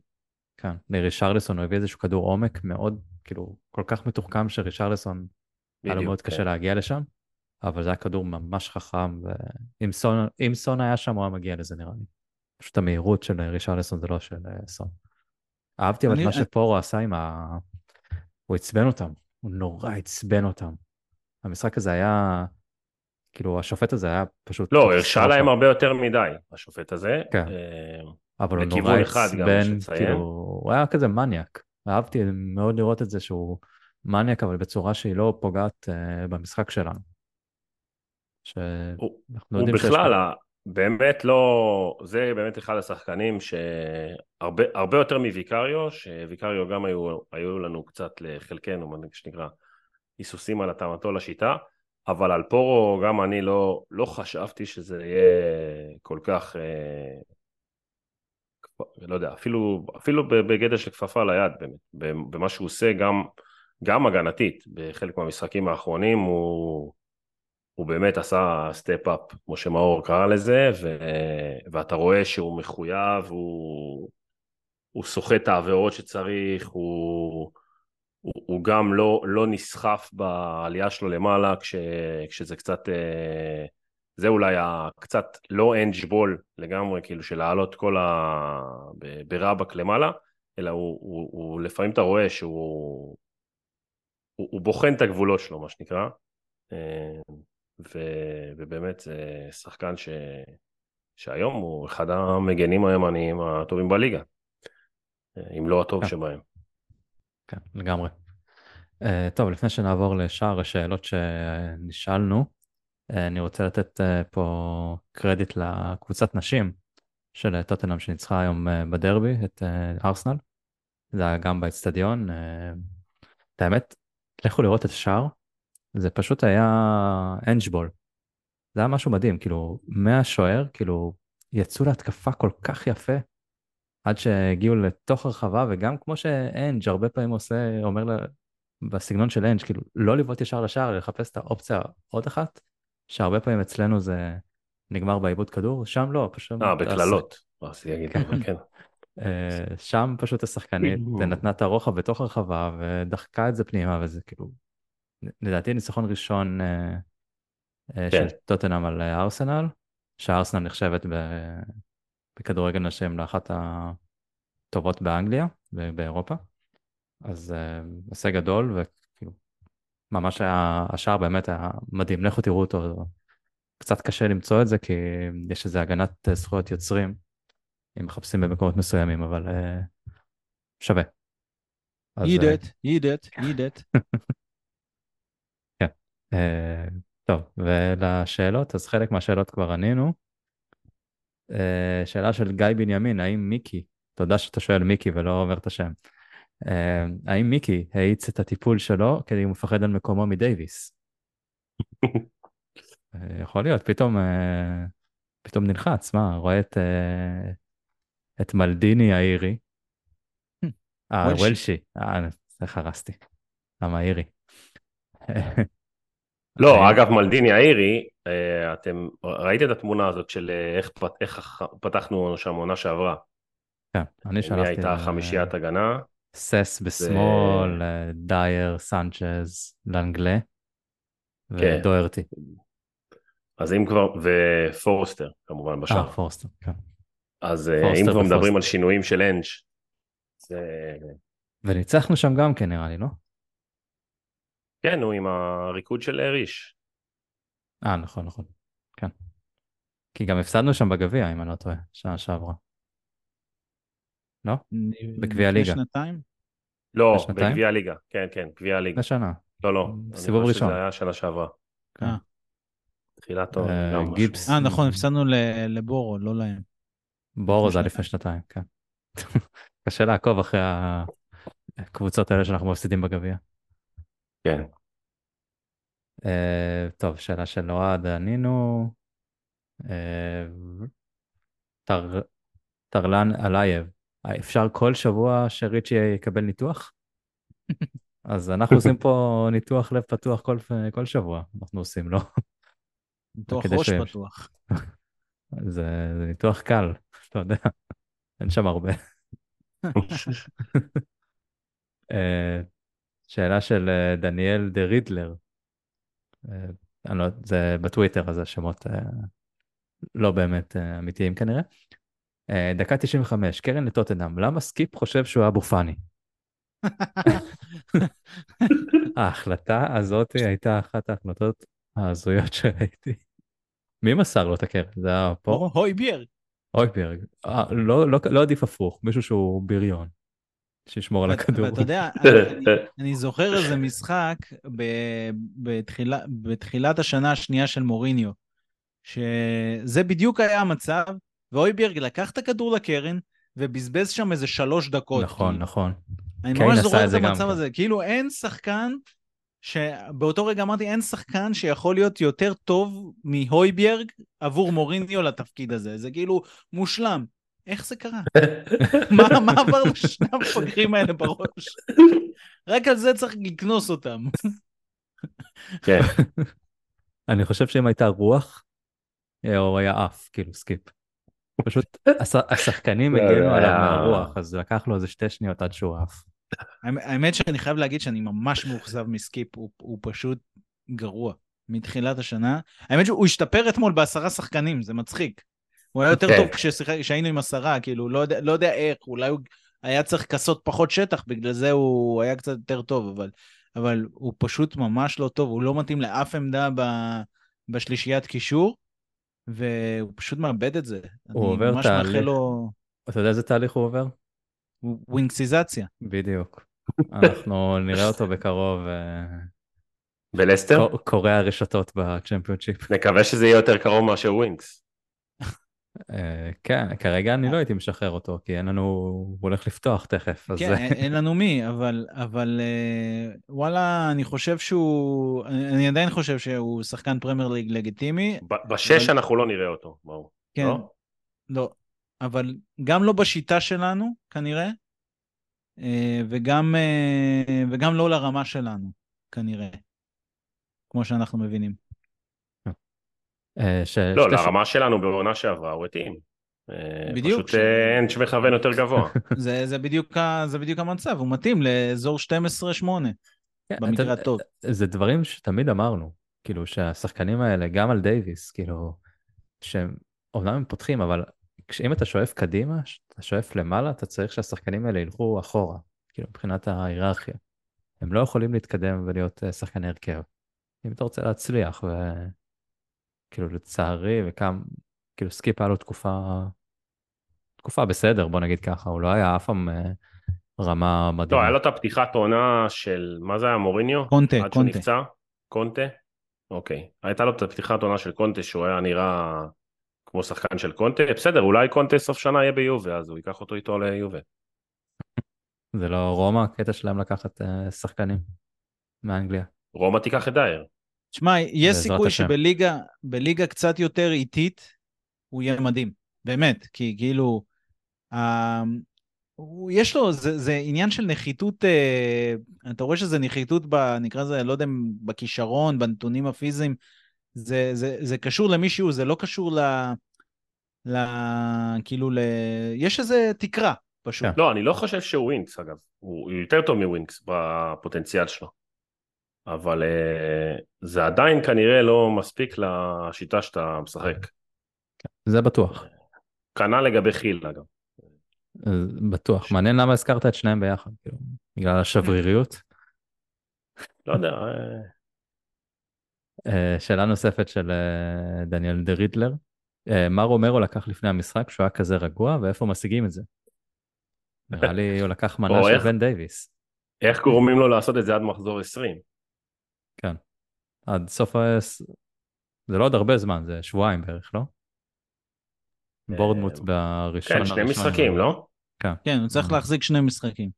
כן, לרישרלסון הוא הביא איזשהו כדור עומק מאוד, כאילו, כל כך מתוחכם שרישרלסון היה לו מאוד כן. קשה להגיע לשם, אבל זה היה כדור ממש חכם, ואם סון, סון היה שם הוא היה מגיע לזה נראה לי. פשוט המהירות של רישרלסון זה לא של אה, סון. אהבתי אבל את אני- מה שפורו עשה עם ה... הוא עצבן אותם, הוא נורא עצבן אותם. המשחק הזה היה, כאילו השופט הזה היה פשוט... לא, הרשה. להם הרבה יותר מדי, השופט הזה. כן. אה, אבל הוא נורא עצבן. כאילו, הוא היה כזה מניאק. אהבתי מאוד לראות את זה שהוא מניאק, אבל בצורה שהיא לא פוגעת uh, במשחק שלנו. שאנחנו יודעים שיש... בכלל, כאן- ה- באמת לא, זה באמת אחד השחקנים שהרבה הרבה יותר מוויקריו, שוויקריו גם היו, היו לנו קצת לחלקנו, מה שנקרא, היסוסים על התאמתו לשיטה, אבל על פורו גם אני לא, לא חשבתי שזה יהיה כל כך, אה, לא יודע, אפילו, אפילו בגדר של כפפה ליד באמת, במה שהוא עושה גם, גם הגנתית, בחלק מהמשחקים האחרונים הוא... הוא באמת עשה step-up, כמו שמאור קרא לזה, ו... ואתה רואה שהוא מחויב, הוא, הוא סוחט את העבירות שצריך, הוא, הוא, הוא גם לא, לא נסחף בעלייה שלו למעלה, כש... כשזה קצת, אה, זה אולי הקצת לא אנג' בול לגמרי, כאילו של לעלות כל ה... ברבק למעלה, אלא הוא, הוא, הוא לפעמים אתה רואה שהוא הוא, הוא בוחן את הגבולות שלו, מה שנקרא. אה, ו... ובאמת זה שחקן ש... שהיום הוא אחד המגנים הימניים הטובים בליגה, אם לא הטוב כן. שבהם. כן, לגמרי. Uh, טוב, לפני שנעבור לשאר השאלות שנשאלנו, uh, אני רוצה לתת uh, פה קרדיט לקבוצת נשים של טוטנאם שניצחה היום uh, בדרבי, את uh, ארסנל. זה היה גם באצטדיון. Uh, את האמת, לכו לראות את השער, זה פשוט היה אנג'בול. זה היה משהו מדהים, כאילו, מהשוער, כאילו, יצאו להתקפה כל כך יפה, עד שהגיעו לתוך הרחבה, וגם כמו שאנג' הרבה פעמים עושה, אומר לה, בסגנון של אנג', כאילו, לא לבעוט ישר לשער, לחפש את האופציה עוד אחת, שהרבה פעמים אצלנו זה נגמר בעיבוד כדור, שם לא, פשוט... אה, בקללות. רציתי להגיד, אבל כן. אה, שם פשוט השחקנית נתנה את הרוחב בתוך הרחבה ודחקה את זה פנימה, וזה כאילו, לדעתי ניצחון ראשון אה, אה, של כן. טוטנאם על אה, ארסנל, שהארסנל נחשבת ב- בכדורגל נשים לאחת הטובות באנגליה ובאירופה. אז הישג גדול, וכאילו, ממש היה, השער באמת היה מדהים, לכו תראו אותו. קצת קשה למצוא את זה, כי יש איזה הגנת זכויות יוצרים, אם מחפשים במקומות מסוימים, אבל שווה. אז, eat it, eat it, eat it. אה, טוב, ולשאלות, אז חלק מהשאלות כבר ענינו. אה, שאלה של גיא בנימין, האם מיקי, תודה שאתה שואל מיקי ולא אומר את השם, אה, האם מיקי האיץ את הטיפול שלו כי הוא מפחד על מקומו מדייוויס? יכול להיות, פתאום, פתאום נלחץ, מה, רואה את, את מלדיני האירי, אה, וולשי. אה, זה חרסתי, למה האירי? לא, האם- אגב, מלדיני האירי, אה, אתם ראיתם את התמונה הזאת של אה, איך פת- איך פתחנו שם עונה שעברה? כן, אני מי שלחתי, הייתה אה, חמישיית הגנה? סס בשמאל, אה, דייר, סנצ'ז, לנגלה כן. ודוארטי. אז אם כבר, ופורסטר כמובן אה, בשער. פורסטר, כן. אז אה, פורסטר אם כבר מדברים. על שינויים של אנג', זה... וניצחנו שם גם כן נראה לי, לא? כן, הוא עם הריקוד של ריש. אה, נכון, נכון. כן. כי גם הפסדנו שם בגביע, אם אני לא טועה, שנה שעברה. לא? בגביע לפני הליגה. שנתיים? לא? בגביע הליגה, כן, כן, גביע הליגה. לפני שנה. לא, לא, סיבוב ראשון. שזה היה שנה שעברה. כן. אה. תחילת העונה, אה. גיבס. אה, נכון, הפסדנו ל- לבורו, לא להם. בורו זה היה לפני לפני שנתיים, כן. קשה לעקוב אחרי הקבוצות האלה שאנחנו מפסידים בגביע. כן. אה, טוב, שאלה של אוהד, ענינו. אה, טר- טרלן אלייב, אפשר כל שבוע שריצ'י יקבל ניתוח? אז אנחנו עושים פה ניתוח לב פתוח כל, כל שבוע, אנחנו עושים, לא? כדי ראש ש- פתוח. זה, זה ניתוח קל, אתה יודע, אין שם הרבה. שאלה של אה, דניאל דה רידלר, אה, אני לא, זה בטוויטר, אז השמות אה, לא באמת אמיתיים כנראה. אה, דקה 95, קרן לטוטנאם, למה סקיפ חושב שהוא אבו פאני? ההחלטה הזאת הייתה אחת ההחלטות ההזויות שראיתי. מי מסר לו את הקרן? זה היה פורו? הוי בייר. אויברג. אה, לא, לא, לא עדיף הפוך, מישהו שהוא בריון. שישמור על הכדור. ואתה יודע, אני- זוכר איזה משחק ב- בתחילה- בתחילת השנה השנייה של מוריניו, שזה בדיוק היה המצב, ואויביארג לקח את הכדור לקרן, ובזבז שם איזה שלוש דקות. נכון. נכון. אני ממש זוכר את המצב. הזה, כאילו אין שחקן, שבאותו רגע אמרתי, אין שחקן שיכול להיות יותר טוב מהויביארג עבור מוריניו לתפקיד הזה, זה כאילו מושלם. איך זה קרה? מה, מה עבר לשני המפגרים האלה בראש? רק על זה צריך לקנוס אותם. כן, אני חושב שאם הייתה רוח, הוא היה עף, כאילו סקיפ. פשוט הש- השחקנים לא, הגנו עליו מהרוח, אז לקח לו איזה שתי שניות עד שהוא עף. האמת- האמת שאני חייב להגיד שאני ממש מאוכזב מסקיפ, הוא, הוא פשוט גרוע. מתחילת השנה. האמת שהוא השתפר אתמול בעשרה שחקנים, זה מצחיק. הוא היה יותר כן. טוב כשהיינו עם עשרה, כאילו, לא יודע, לא יודע איך, אולי הוא היה צריך לכסות פחות שטח, בגלל זה הוא היה קצת יותר טוב, אבל, אבל הוא פשוט ממש לא טוב, הוא לא מתאים לאף עמדה ב, בשלישיית קישור, והוא פשוט מאבד את זה. הוא עובר תהליך. לו אתה יודע איזה תהליך הוא עובר? ווינקסיזציה. בדיוק. אנחנו נראה אותו בקרוב, אה, ולסטר? קו- קורע הרשתות ב Championship. נקווה שזה יהיה יותר קרוב מאשר ווינקס. אה, כן, כרגע אני לא הייתי משחרר אותו, כי אין לנו, הוא הולך לפתוח תכף, אז כן, אין, לנו מי, אבל, אבל אה, וואלה, אני חושב שהוא, אני, עדיין חושב שהוא שחקן Premier League לגיטימי. ב- בשש אבל- אנחנו לא נראה אותו, ברור. כן, לא? לא. אבל גם לא בשיטה שלנו, כנראה, אה, וגם, אה, וגם לא לרמה שלנו, כנראה, כמו שאנחנו מבינים. אה, ש- לא, שתי ש- לרמה שלנו בעונה שעברה הוא התאים. אה, בדיוק, פשוט ש- אה, אין שמכוון יותר גבוה. זה, זה, בדיוק, ה- זה בדיוק המצב, הוא מתאים לאזור 12-8, כן, במקרה הטוב. זה דברים שתמיד אמרנו, כאילו שהשחקנים האלה, גם על דייוויס, כאילו, שהם, אומנם הם פותחים, אבל אם אתה שואף קדימה, אתה שואף למעלה, אתה צריך שהשחקנים האלה ילכו אחורה, כאילו, מבחינת ההיררכיה. הם לא יכולים להתקדם ולהיות שחקני הרכב. אם אתה רוצה להצליח, וכאילו, לצערי, וכמה, כאילו, סקיפ היה לו תקופה, תקופה בסדר, בוא נגיד ככה, הוא לא היה אף פעם אה, רמה לא, מדהימה. היה לו את הפתיחת עונה של, מה זה היה, מוריניו? קונטה, עד שהוא קונטה. נפצע? קונטה? אוקיי. הייתה לו את הפתיחת עונה של קונטה שהוא היה נראה כמו שחקן של קונטה. בסדר, אולי קונטה סוף שנה יהיה ביובה, אז הוא ייקח אותו איתו ליובה. זה לא רומא, הקטע שלהם לקחת אה, שחקנים מאנגליה. רומא תיקח את דייר. שמע, יש סיכוי השם. שבליגה בליגה קצת יותר איטית, הוא יהיה מדהים. באמת, כי כאילו, אה, הוא, יש לו, זה, זה עניין של נחיתות, אה, אתה רואה שזה נחיתות, ב, נקרא לזה, לא יודע אם בכישרון, בנתונים הפיזיים, זה, זה, זה קשור למישהו, זה לא קשור ל... ל כאילו, ל... יש איזה תקרה, פשוט. כן. לא, אני לא חושב שהוא ווינקס אגב. הוא יותר טוב מווינקס בפוטנציאל שלו. אבל אה, זה עדיין כנראה לא מספיק לשיטה שאתה משחק. זה בטוח, כנ"ל לגבי חיל אגב. בטוח. מעניין למה הזכרת את שניהם ביחד, כאילו, בגלל השבריריות. לא יודע, אה, אה, שאלה נוספת של דניאל דה רידלר. מה רומרו לקח לפני המשחק שהוא היה כזה רגוע, ואיפה משיגים את זה? נראה לי הוא לקח מנה של? בן דייוויס. איך גורמים לו לעשות את זה עד מחזור 20? עד סוף ה... זה לא עוד הרבה זמן, זה שבועיים בערך, לא? אה, בורדמוט בראשון. כן, שני. משחקים, לא? כן, הוא צריך להחזיק שני משחקים.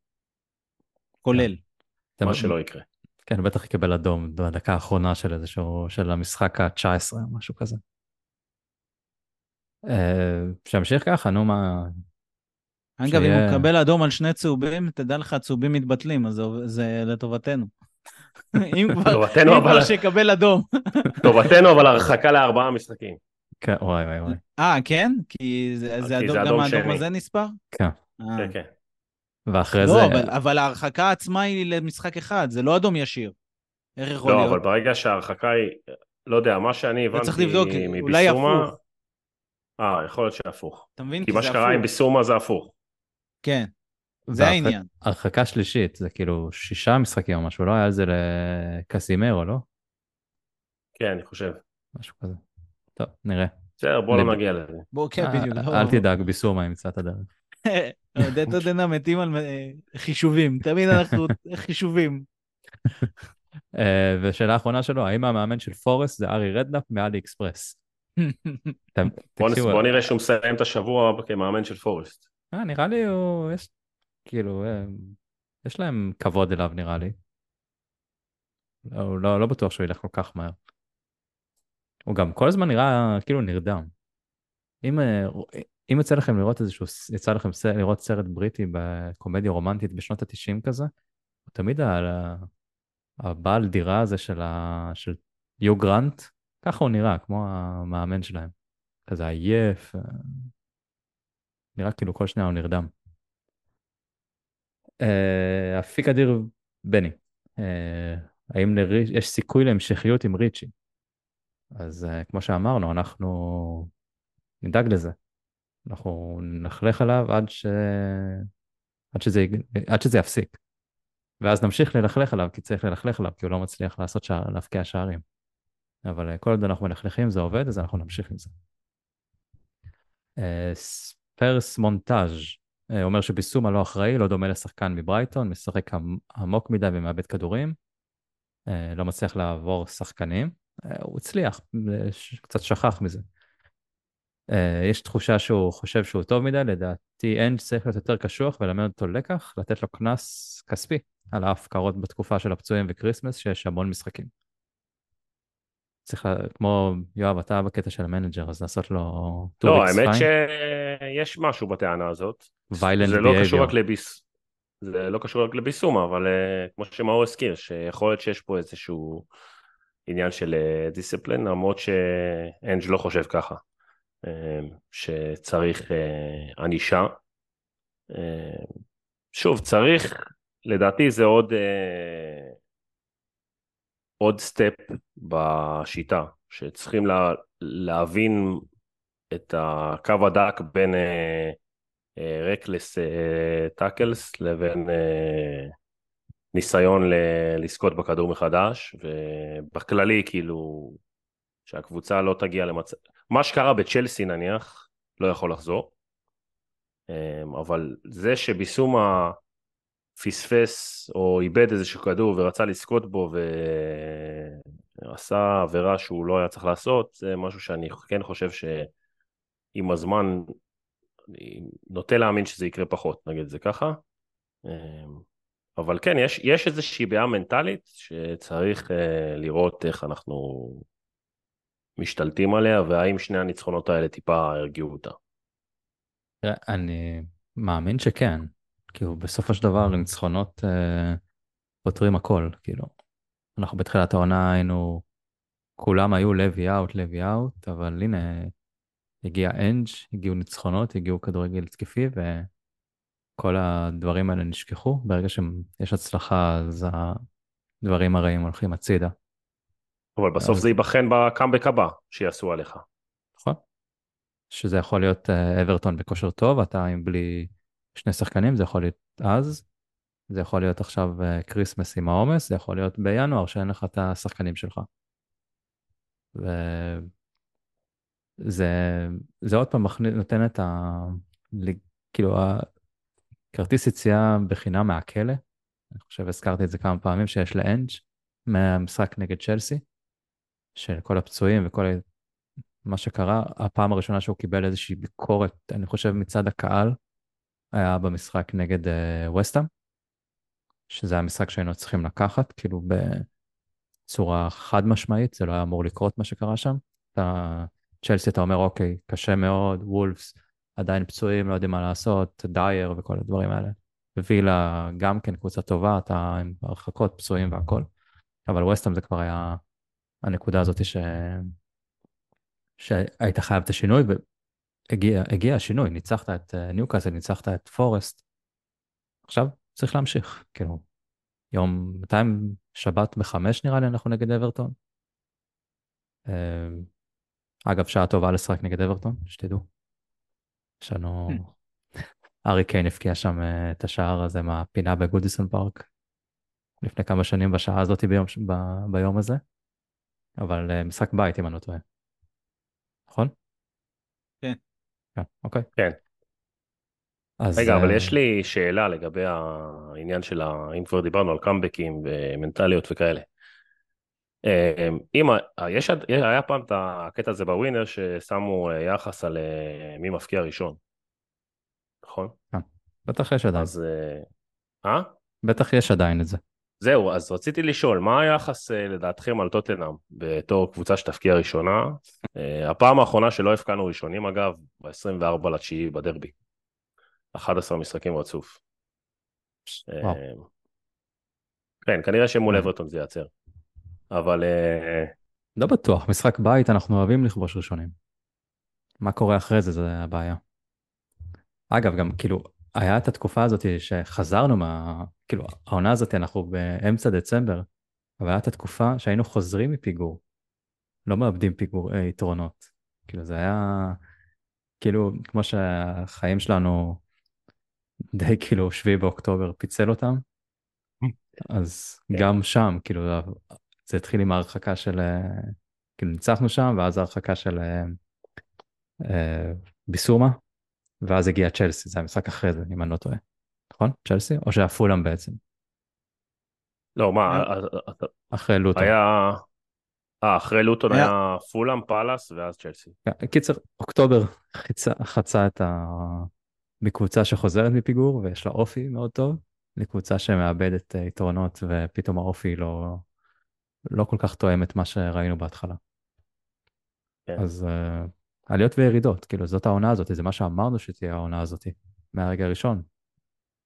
כולל. אתם- מה שלא יקרה. כן, הוא בטח יקבל אדום בדקה האחרונה של איזשהו, של המשחק ה-19, משהו כזה. אה, שימשיך ככה, נו מה... אגב, אם הוא מקבל אדום על שני צהובים, תדע לך, הצהובים מתבטלים, אז זה- זה לטובתנו. אם כבר, שיקבל אדום. טובתנו, אבל הרחקה לארבעה משחקים. כן, וואי וואי וואי. אה, כן? כי זה כי אדום, זה גם אדום האדום. הזה נספר? כן. אה. כן, כן. ואחרי זה... לא, אבל- ההרחקה עצמה היא למשחק אחד, זה לא אדום ישיר. איך יכול לא, להיות? אבל ברגע שההרחקה היא, לא יודע, מה שאני אתה צריך הבנתי לבדוק, אולי מביסומה... הפוך. אה, יכול להיות שהפוך. אתה מבין? כי מה שקרה עם. ביסומה זה הפוך. כן, והרח- זה העניין. הרחקה שלישית, זה כאילו שישה משחקים או משהו, לא היה על זה לקסימרו, לא? כן, אני חושב. משהו כזה. טוב, נראה. בסדר, בוא לב- לא נגיע לזה. בוא, כן, אה, בדיוק. לא- אל תדאג, ביסומה ימצא את הדרך. עודד עודנה מתים על אה, חישובים, תמיד אנחנו חישובים. אה, ושאלה אחרונה שלו, האם המאמן של פורסט זה ארי רדנאפ מאלי אקספרס? בוא, נראה שהוא מסיים את השבוע כמאמן של פורסט. אה, נראה לי הוא, יש, כאילו, אה, יש להם כבוד אליו נראה לי. לא, לא, לא בטוח שהוא ילך כל כך מהר. הוא גם כל הזמן נראה כאילו נרדם. אם, אה, אם יצא לכם לראות איזשהו, יצא לכם לראות סרט בריטי בקומדיה רומנטית בשנות התשעים כזה, הוא תמיד ה- הבעל דירה הזה של, ה, של יו גרנט, ככה הוא נראה, כמו המאמן שלהם. כזה עייף, אה, נראה כאילו כל שניה הוא נרדם. אה, אפיק אדיר בני, אה, האם לריש, יש סיכוי להמשכיות עם ריצ'י? אז אה, כמו שאמרנו, אנחנו נדאג לזה. אנחנו נלכלך עליו עד, ש... עד, שזה... עד שזה יפסיק. ואז נמשיך ללכלך עליו, כי צריך ללכלך עליו, כי הוא לא מצליח לעשות שער... להבקיע שערים. אבל כל עוד אנחנו מלכלכים זה עובד, אז אנחנו נמשיך עם זה. ספרס מונטאז' אומר שביסומה לא אחראי, לא דומה לשחקן מברייטון, משחק עמוק מדי ומאבד כדורים, לא מצליח לעבור שחקנים. הוא הצליח, קצת שכח מזה. יש תחושה שהוא חושב שהוא טוב מדי, לדעתי אין צריך להיות יותר קשוח וללמד אותו לקח, לתת לו קנס כספי על ההפקרות בתקופה של הפצועים וכריסמס, שיש המון משחקים. צריך, כמו יואב, אתה בקטע של המנג'ר, אז לעשות לו... לא, האמת שיש משהו בטענה הזאת. ויילנד זה לא קשור רק לביס... זה לא קשור רק לביסום, אבל uh, כמו שמאור הזכיר, שיכול להיות שיש פה איזשהו עניין של דיסציפלין, למרות שאנג' לא חושב ככה, uh, שצריך ענישה. שוב, צריך, לדעתי זה עוד... Uh, עוד step בשיטה, שצריכים לה, להבין את הקו הדק בין reckless tackles לבין uh, ניסיון ל- לזכות בכדור מחדש, ובכללי כאילו שהקבוצה לא תגיע למצב... מה שקרה בצ'לסי נניח לא יכול לחזור, um, אבל זה שביסומה פספס או איבד איזשהו כדור ורצה לזכות בו ועשה עבירה שהוא לא היה צריך לעשות, זה משהו שאני כן חושב שעם הזמן אני נוטה להאמין שזה יקרה פחות, נגיד את זה ככה. אבל כן, יש, יש איזושהי בעיה מנטלית שצריך uh, לראות איך אנחנו משתלטים עליה, והאם שני הניצחונות האלה טיפה הרגיעו אותה. אני מאמין שכן. כאילו, בסופו של דבר, ניצחונות אה, פותרים הכל, כאילו. אנחנו בתחילת העונה היינו, כולם היו לוי אאוט, לוי אאוט, אבל הנה, הגיע אנג', הגיעו ניצחונות, הגיעו כדורגל התקפי, וכל הדברים האלה נשכחו. ברגע שיש הצלחה, אז הדברים הרעים הולכים הצידה. אבל בסוף אז... זה ייבחן בקאמבק הבא שיעשו עליך. נכון. שזה יכול להיות אה, אברטון בכושר טוב, אתה עם בלי שני שחקנים, זה יכול להיות אז, זה יכול להיות עכשיו כריסמס אה, עם העומס, זה יכול להיות בינואר שאין לך את השחקנים שלך. וזה זה עוד פעם נותן את ה... כאילו, הכרטיס יציאה בחינם מהכלא, אני חושב הזכרתי את זה כמה פעמים, שיש לאנג' מהמשחק נגד צ'לסי, של כל הפצועים וכל מה שקרה, הפעם הראשונה שהוא קיבל איזושהי ביקורת, אני חושב מצד הקהל, היה במשחק נגד ווסטהאם, uh, שזה היה משחק שהיינו צריכים לקחת, כאילו בצורה חד משמעית, זה לא היה אמור לקרות מה שקרה שם. אתה, צ'לסי אתה אומר, אוקיי, קשה מאוד, וולפס עדיין פצועים, לא יודעים מה לעשות, דייר וכל הדברים האלה. וילה גם כן קבוצה טובה, אתה עם הרחקות, פצועים והכל. אבל ווסטהאם זה כבר היה הנקודה הזאת ש... שהיית חייב את השינוי, הגיע, הגיע השינוי, ניצחת את אה, ניוקאסל, ניצחת את פורסט. עכשיו צריך להמשיך, כאילו, יום, מתי שבת בחמש נראה לי אנחנו נגד אברטון. אה, אגב, שעה טובה לשחק נגד אברטון, שתדעו. יש לנו... ארי קיין הבקיע שם אה, את השער הזה מהפינה בגודיסון פארק לפני כמה שנים בשעה הזאת ביום, ב, ביום הזה. אבל משחק בית אם אני לא טועה. נכון? כן. כן, אוקיי. כן. אז... רגע, אבל יש לי שאלה לגבי העניין של ה... אם כבר דיברנו על קאמבקים ומנטליות וכאלה. אמ, אם יש, היה פעם את הקטע הזה בווינר ששמו אה, יחס על אה, מי מפקיע ראשון, נכון? כן, בטח יש עדיין. אז... אה? בטח יש עדיין את זה. זהו, אז רציתי לשאול, מה היחס אה, לדעתכם על טוטנאם בתור קבוצה שתפקיע ראשונה? אה, הפעם האחרונה שלא הפקענו ראשונים אגב, ב-24 לתשיעי בדרבי. 11 משחקים רצוף. אה, כן, כנראה שמול אברטון זה ייעצר. אבל... לא בטוח, משחק בית אנחנו אוהבים לכבוש ראשונים. מה קורה אחרי זה, זה הבעיה. אגב, גם כאילו, היה את התקופה הזאת שחזרנו מה... כאילו, העונה הזאת, אנחנו באמצע דצמבר, אבל הייתה את התקופה שהיינו חוזרים מפיגור, לא מאבדים פיגור, אה, יתרונות. כאילו, זה היה... כאילו, כמו שהחיים שלנו די כאילו שביעי באוקטובר פיצל אותם, אז כן. גם שם, כאילו, זה התחיל עם ההרחקה של, כאילו ניצחנו שם, ואז הרחקה של אה, אה, ביסומה, ואז הגיע צ'לסי, זה המשחק אחרי זה, אם אני לא טועה. נכון? צ'לסי? או שהיה פולאם בעצם? לא, מה, אה, אה, אה, אחרי לוטון. היה... אה, אחרי לוטון היה- פולאם, פאלאס ואז צ'לסי. כן, קיצר, אוקטובר חצה, את ה... מקבוצה שחוזרת מפיגור ויש לה אופי מאוד טוב, לקבוצה שמאבדת יתרונות ופתאום האופי לא, לא כל כך תואם את מה שראינו בהתחלה. כן. אז uh, עליות וירידות, כאילו זאת העונה הזאת, זה מה שאמרנו שתהיה העונה הזאת מהרגע הראשון.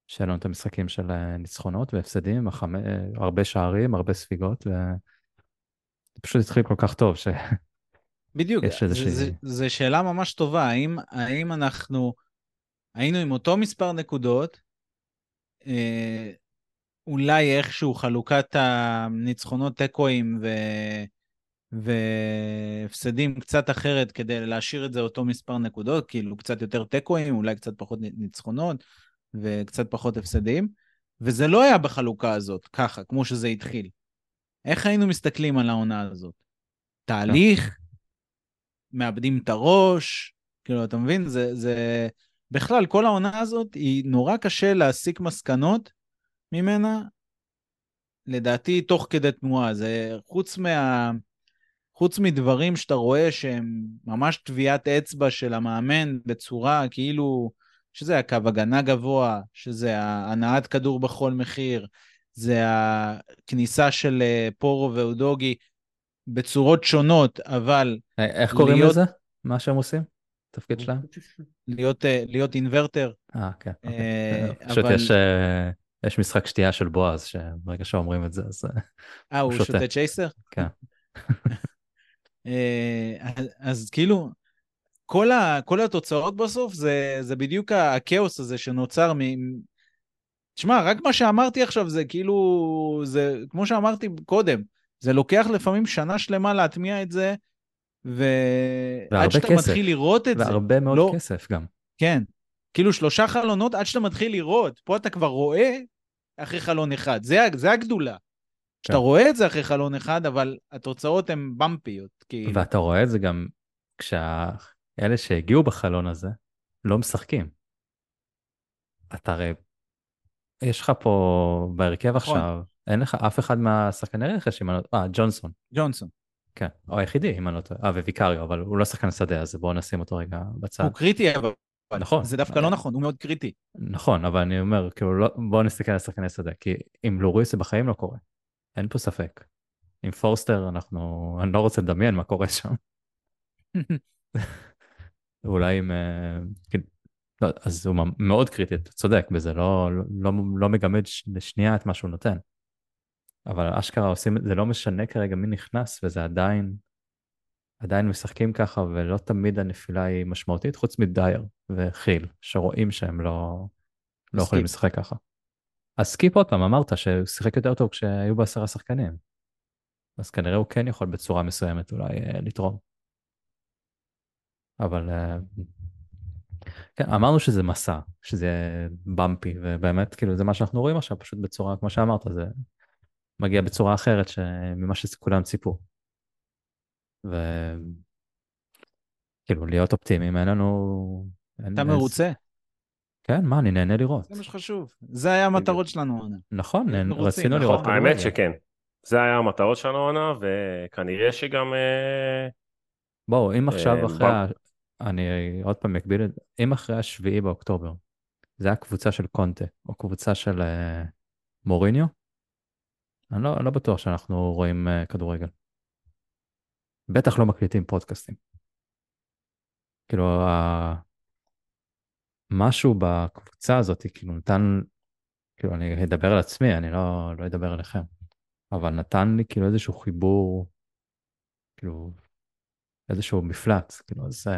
שיהיה לנו את המשחקים של אה, ניצחונות והפסדים, החמ... אה, הרבה שערים, הרבה ספיגות, וזה פשוט התחיל כל כך טוב, ש... בדיוק, זה- זה- זו שאלה ממש טובה, האם, האם אנחנו היינו עם אותו מספר נקודות, אה, אולי איכשהו חלוקת הניצחונות תיקואים ו... והפסדים קצת אחרת כדי להשאיר את זה אותו מספר נקודות, כאילו קצת יותר תיקואים, אולי קצת פחות ניצחונות וקצת פחות הפסדים, וזה לא היה בחלוקה הזאת, ככה, כמו שזה התחיל. איך היינו מסתכלים על העונה הזאת? תהליך? מאבדים את הראש? כאילו, אתה מבין? זה, זה... בכלל, כל העונה הזאת, היא נורא קשה להסיק מסקנות ממנה, לדעתי, תוך כדי תנועה. זה חוץ מה... חוץ מדברים שאתה רואה שהם ממש טביעת אצבע של המאמן בצורה כאילו, שזה הקו הגנה גבוה, שזה הנעת כדור בכל מחיר, זה הכניסה של אה, פורו ואודוגי בצורות שונות, אבל אה, איך קוראים להיות- לזה? מה שהם עושים? תפקיד שלהם? להיות, אה, להיות אינוורטר. אה, כן. אוקיי. פשוט אבל- יש, יש משחק שתייה של בועז, שברגע שאומרים את זה, אז... אה, הוא. שותה צ'ייסר? כן. אה, אז, אז כאילו, כל, ה, כל התוצאות בסוף זה, זה בדיוק הכאוס הזה שנוצר מ... תשמע, רק מה שאמרתי עכשיו זה כאילו, זה כמו שאמרתי קודם, זה לוקח לפעמים שנה שלמה להטמיע את זה, ועד והרבה שאתה כסף. מתחיל לראות את זה, והרבה מאוד לא. כסף גם. כן, כאילו שלושה חלונות עד שאתה מתחיל לראות, פה אתה כבר רואה אחרי חלון אחד, זה, זה הגדולה. שאתה כן. רואה את זה אחרי חלון אחד, אבל התוצאות הן במפיות, כאילו. ואתה רואה את זה גם כשאלה שהגיעו בחלון הזה לא משחקים. אתה הרי, יש לך פה בהרכב נכון. עכשיו, אין לך אף אחד מהשחקני רכש, אם אני לא... אה, ג'ונסון. ג'ונסון. כן, הוא היחידי, אם אני לא טועה. אה, וויקריו, אבל הוא לא שחקן שדה, אז בואו נשים אותו רגע בצד. הוא קריטי, אבל... נכון. זה דווקא לא נכון, הוא מאוד קריטי. נכון, אבל אני אומר, כאילו, לא, בואו נסתכל על שחקני שדה, כי עם לוריס זה בחיים לא קורה. אין פה ספק. עם פורסטר אנחנו, אני לא רוצה לדמיין מה קורה שם. אולי עם... אה, כאילו, לא, אז הוא מאוד קריטי, אתה צודק בזה, לא, לא, לא, לא מגמד לשנייה את מה שהוא נותן. אבל אשכרה עושים, זה לא משנה כרגע מי נכנס, וזה עדיין, עדיין משחקים ככה, ולא תמיד הנפילה היא משמעותית, חוץ מדייר וחיל, שרואים שהם לא, לא יכולים. לשחק ככה. אז סקיפ עוד פעם, אמרת שהוא שיחק יותר טוב כשהיו בעשרה שחקנים. אז כנראה הוא כן יכול בצורה מסוימת אולי אה, לתרום. אבל אה, כן, אמרנו שזה מסע, שזה במפי, ובאמת כאילו זה מה שאנחנו רואים עכשיו, פשוט בצורה, כמו שאמרת, זה מגיע בצורה אחרת ש... ממה שכולם ציפו. וכאילו להיות אופטימיים, אין לנו... אין אתה איזה- מרוצה? כן, מה, אני נהנה לראות. זה מה שחשוב. זה היה המטרות שלנו, עונה. נכון, רצינו נכון. לראות האמת. שכן. זה היה המטרות שלנו העונה, וכנראה שגם... אה, בואו, אם עכשיו אה, אחרי, ב- ה... אני עוד פעם אקביל את זה, אם אחרי השביעי באוקטובר, זה היה קבוצה של קונטה, או קבוצה של אה, מוריניו, אני לא, לא בטוח שאנחנו רואים כדורגל. בטח לא מקליטים פודקאסטים. כאילו. משהו בקבוצה הזאת, כאילו נתן, כאילו אני אדבר על עצמי, אני לא, לא אדבר עליכם, אבל נתן לי כאילו איזשהו חיבור, כאילו, איזשהו מפלט, כאילו, זה,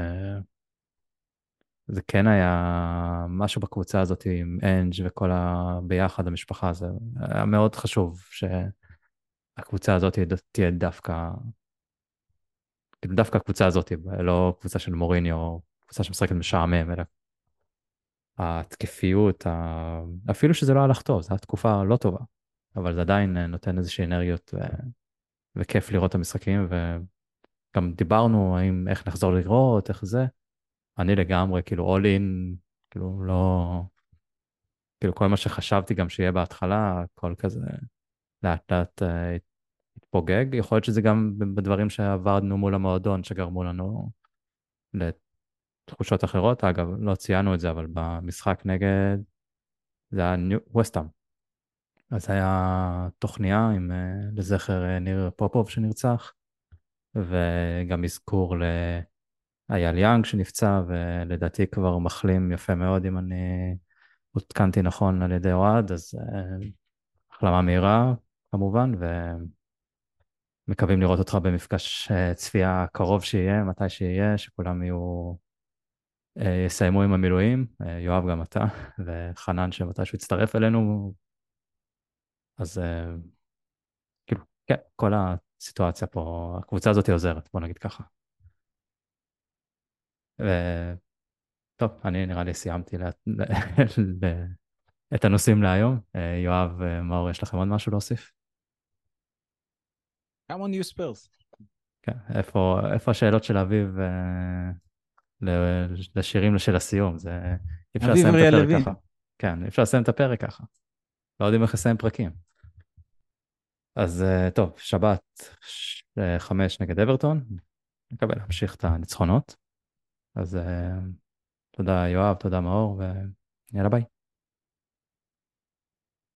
זה כן היה משהו בקבוצה הזאת עם אנג' וכל הביחד, המשפחה, זה היה מאוד חשוב שהקבוצה הזאת תהיה דווקא, כאילו דווקא הקבוצה הזאת, לא קבוצה של מוריני או קבוצה שמשחקת משעמם, אלא התקפיות, ה... אפילו שזה לא הלך טוב, זו הייתה תקופה לא טובה, אבל זה עדיין נותן איזושהי אנרגיות ו... וכיף לראות את המשחקים, גם דיברנו האם איך נחזור לראות, איך זה. אני לגמרי, כאילו, all in, כאילו, לא... כאילו, כל מה שחשבתי גם שיהיה בהתחלה, הכל כזה לאט לאט אה, התפוגג. יכול להיות שזה גם בדברים שעבדנו מול המועדון, שגרמו לנו לתחושות אחרות. אגב, לא ציינו את זה, אבל במשחק נגד, זה היה ווסטאם. אז היה תוכניה עם, אה, לזכר אה, ניר פופוב שנרצח, וגם אזכור לאייל יאנג שנפצע, ולדעתי כבר מחלים יפה מאוד, אם אני עודכנתי נכון על ידי אוהד, אז אה, החלמה מהירה כמובן, ומקווים לראות אותך במפגש צפייה קרוב שיהיה, מתי שיהיה, שכולם יהיו, יסיימו עם המילואים, יואב גם אתה, וחנן שמתישהו יצטרף אלינו, אז אה, כאילו, כן, כל הסיטואציה פה, הקבוצה הזאת עוזרת, בוא נגיד ככה. ו... טוב, אני נראה לי סיימתי לה... את הנושאים להיום. אה, יואב, אה, מאור, יש לכם עוד משהו להוסיף? on you spurs. כן, איפה, איפה השאלות של אביב לשירים של הסיום? זה... אי אפשר לסיים את הפרק ככה. כן, אי אפשר לסיים את הפרק ככה. לא יודעים איך לסיים פרקים. אז אה, טוב, שבת אה, חמש נגד אברטון, נקווה להמשיך את הניצחונות. אז אה, תודה יואב, תודה מאור, ויאללה ביי.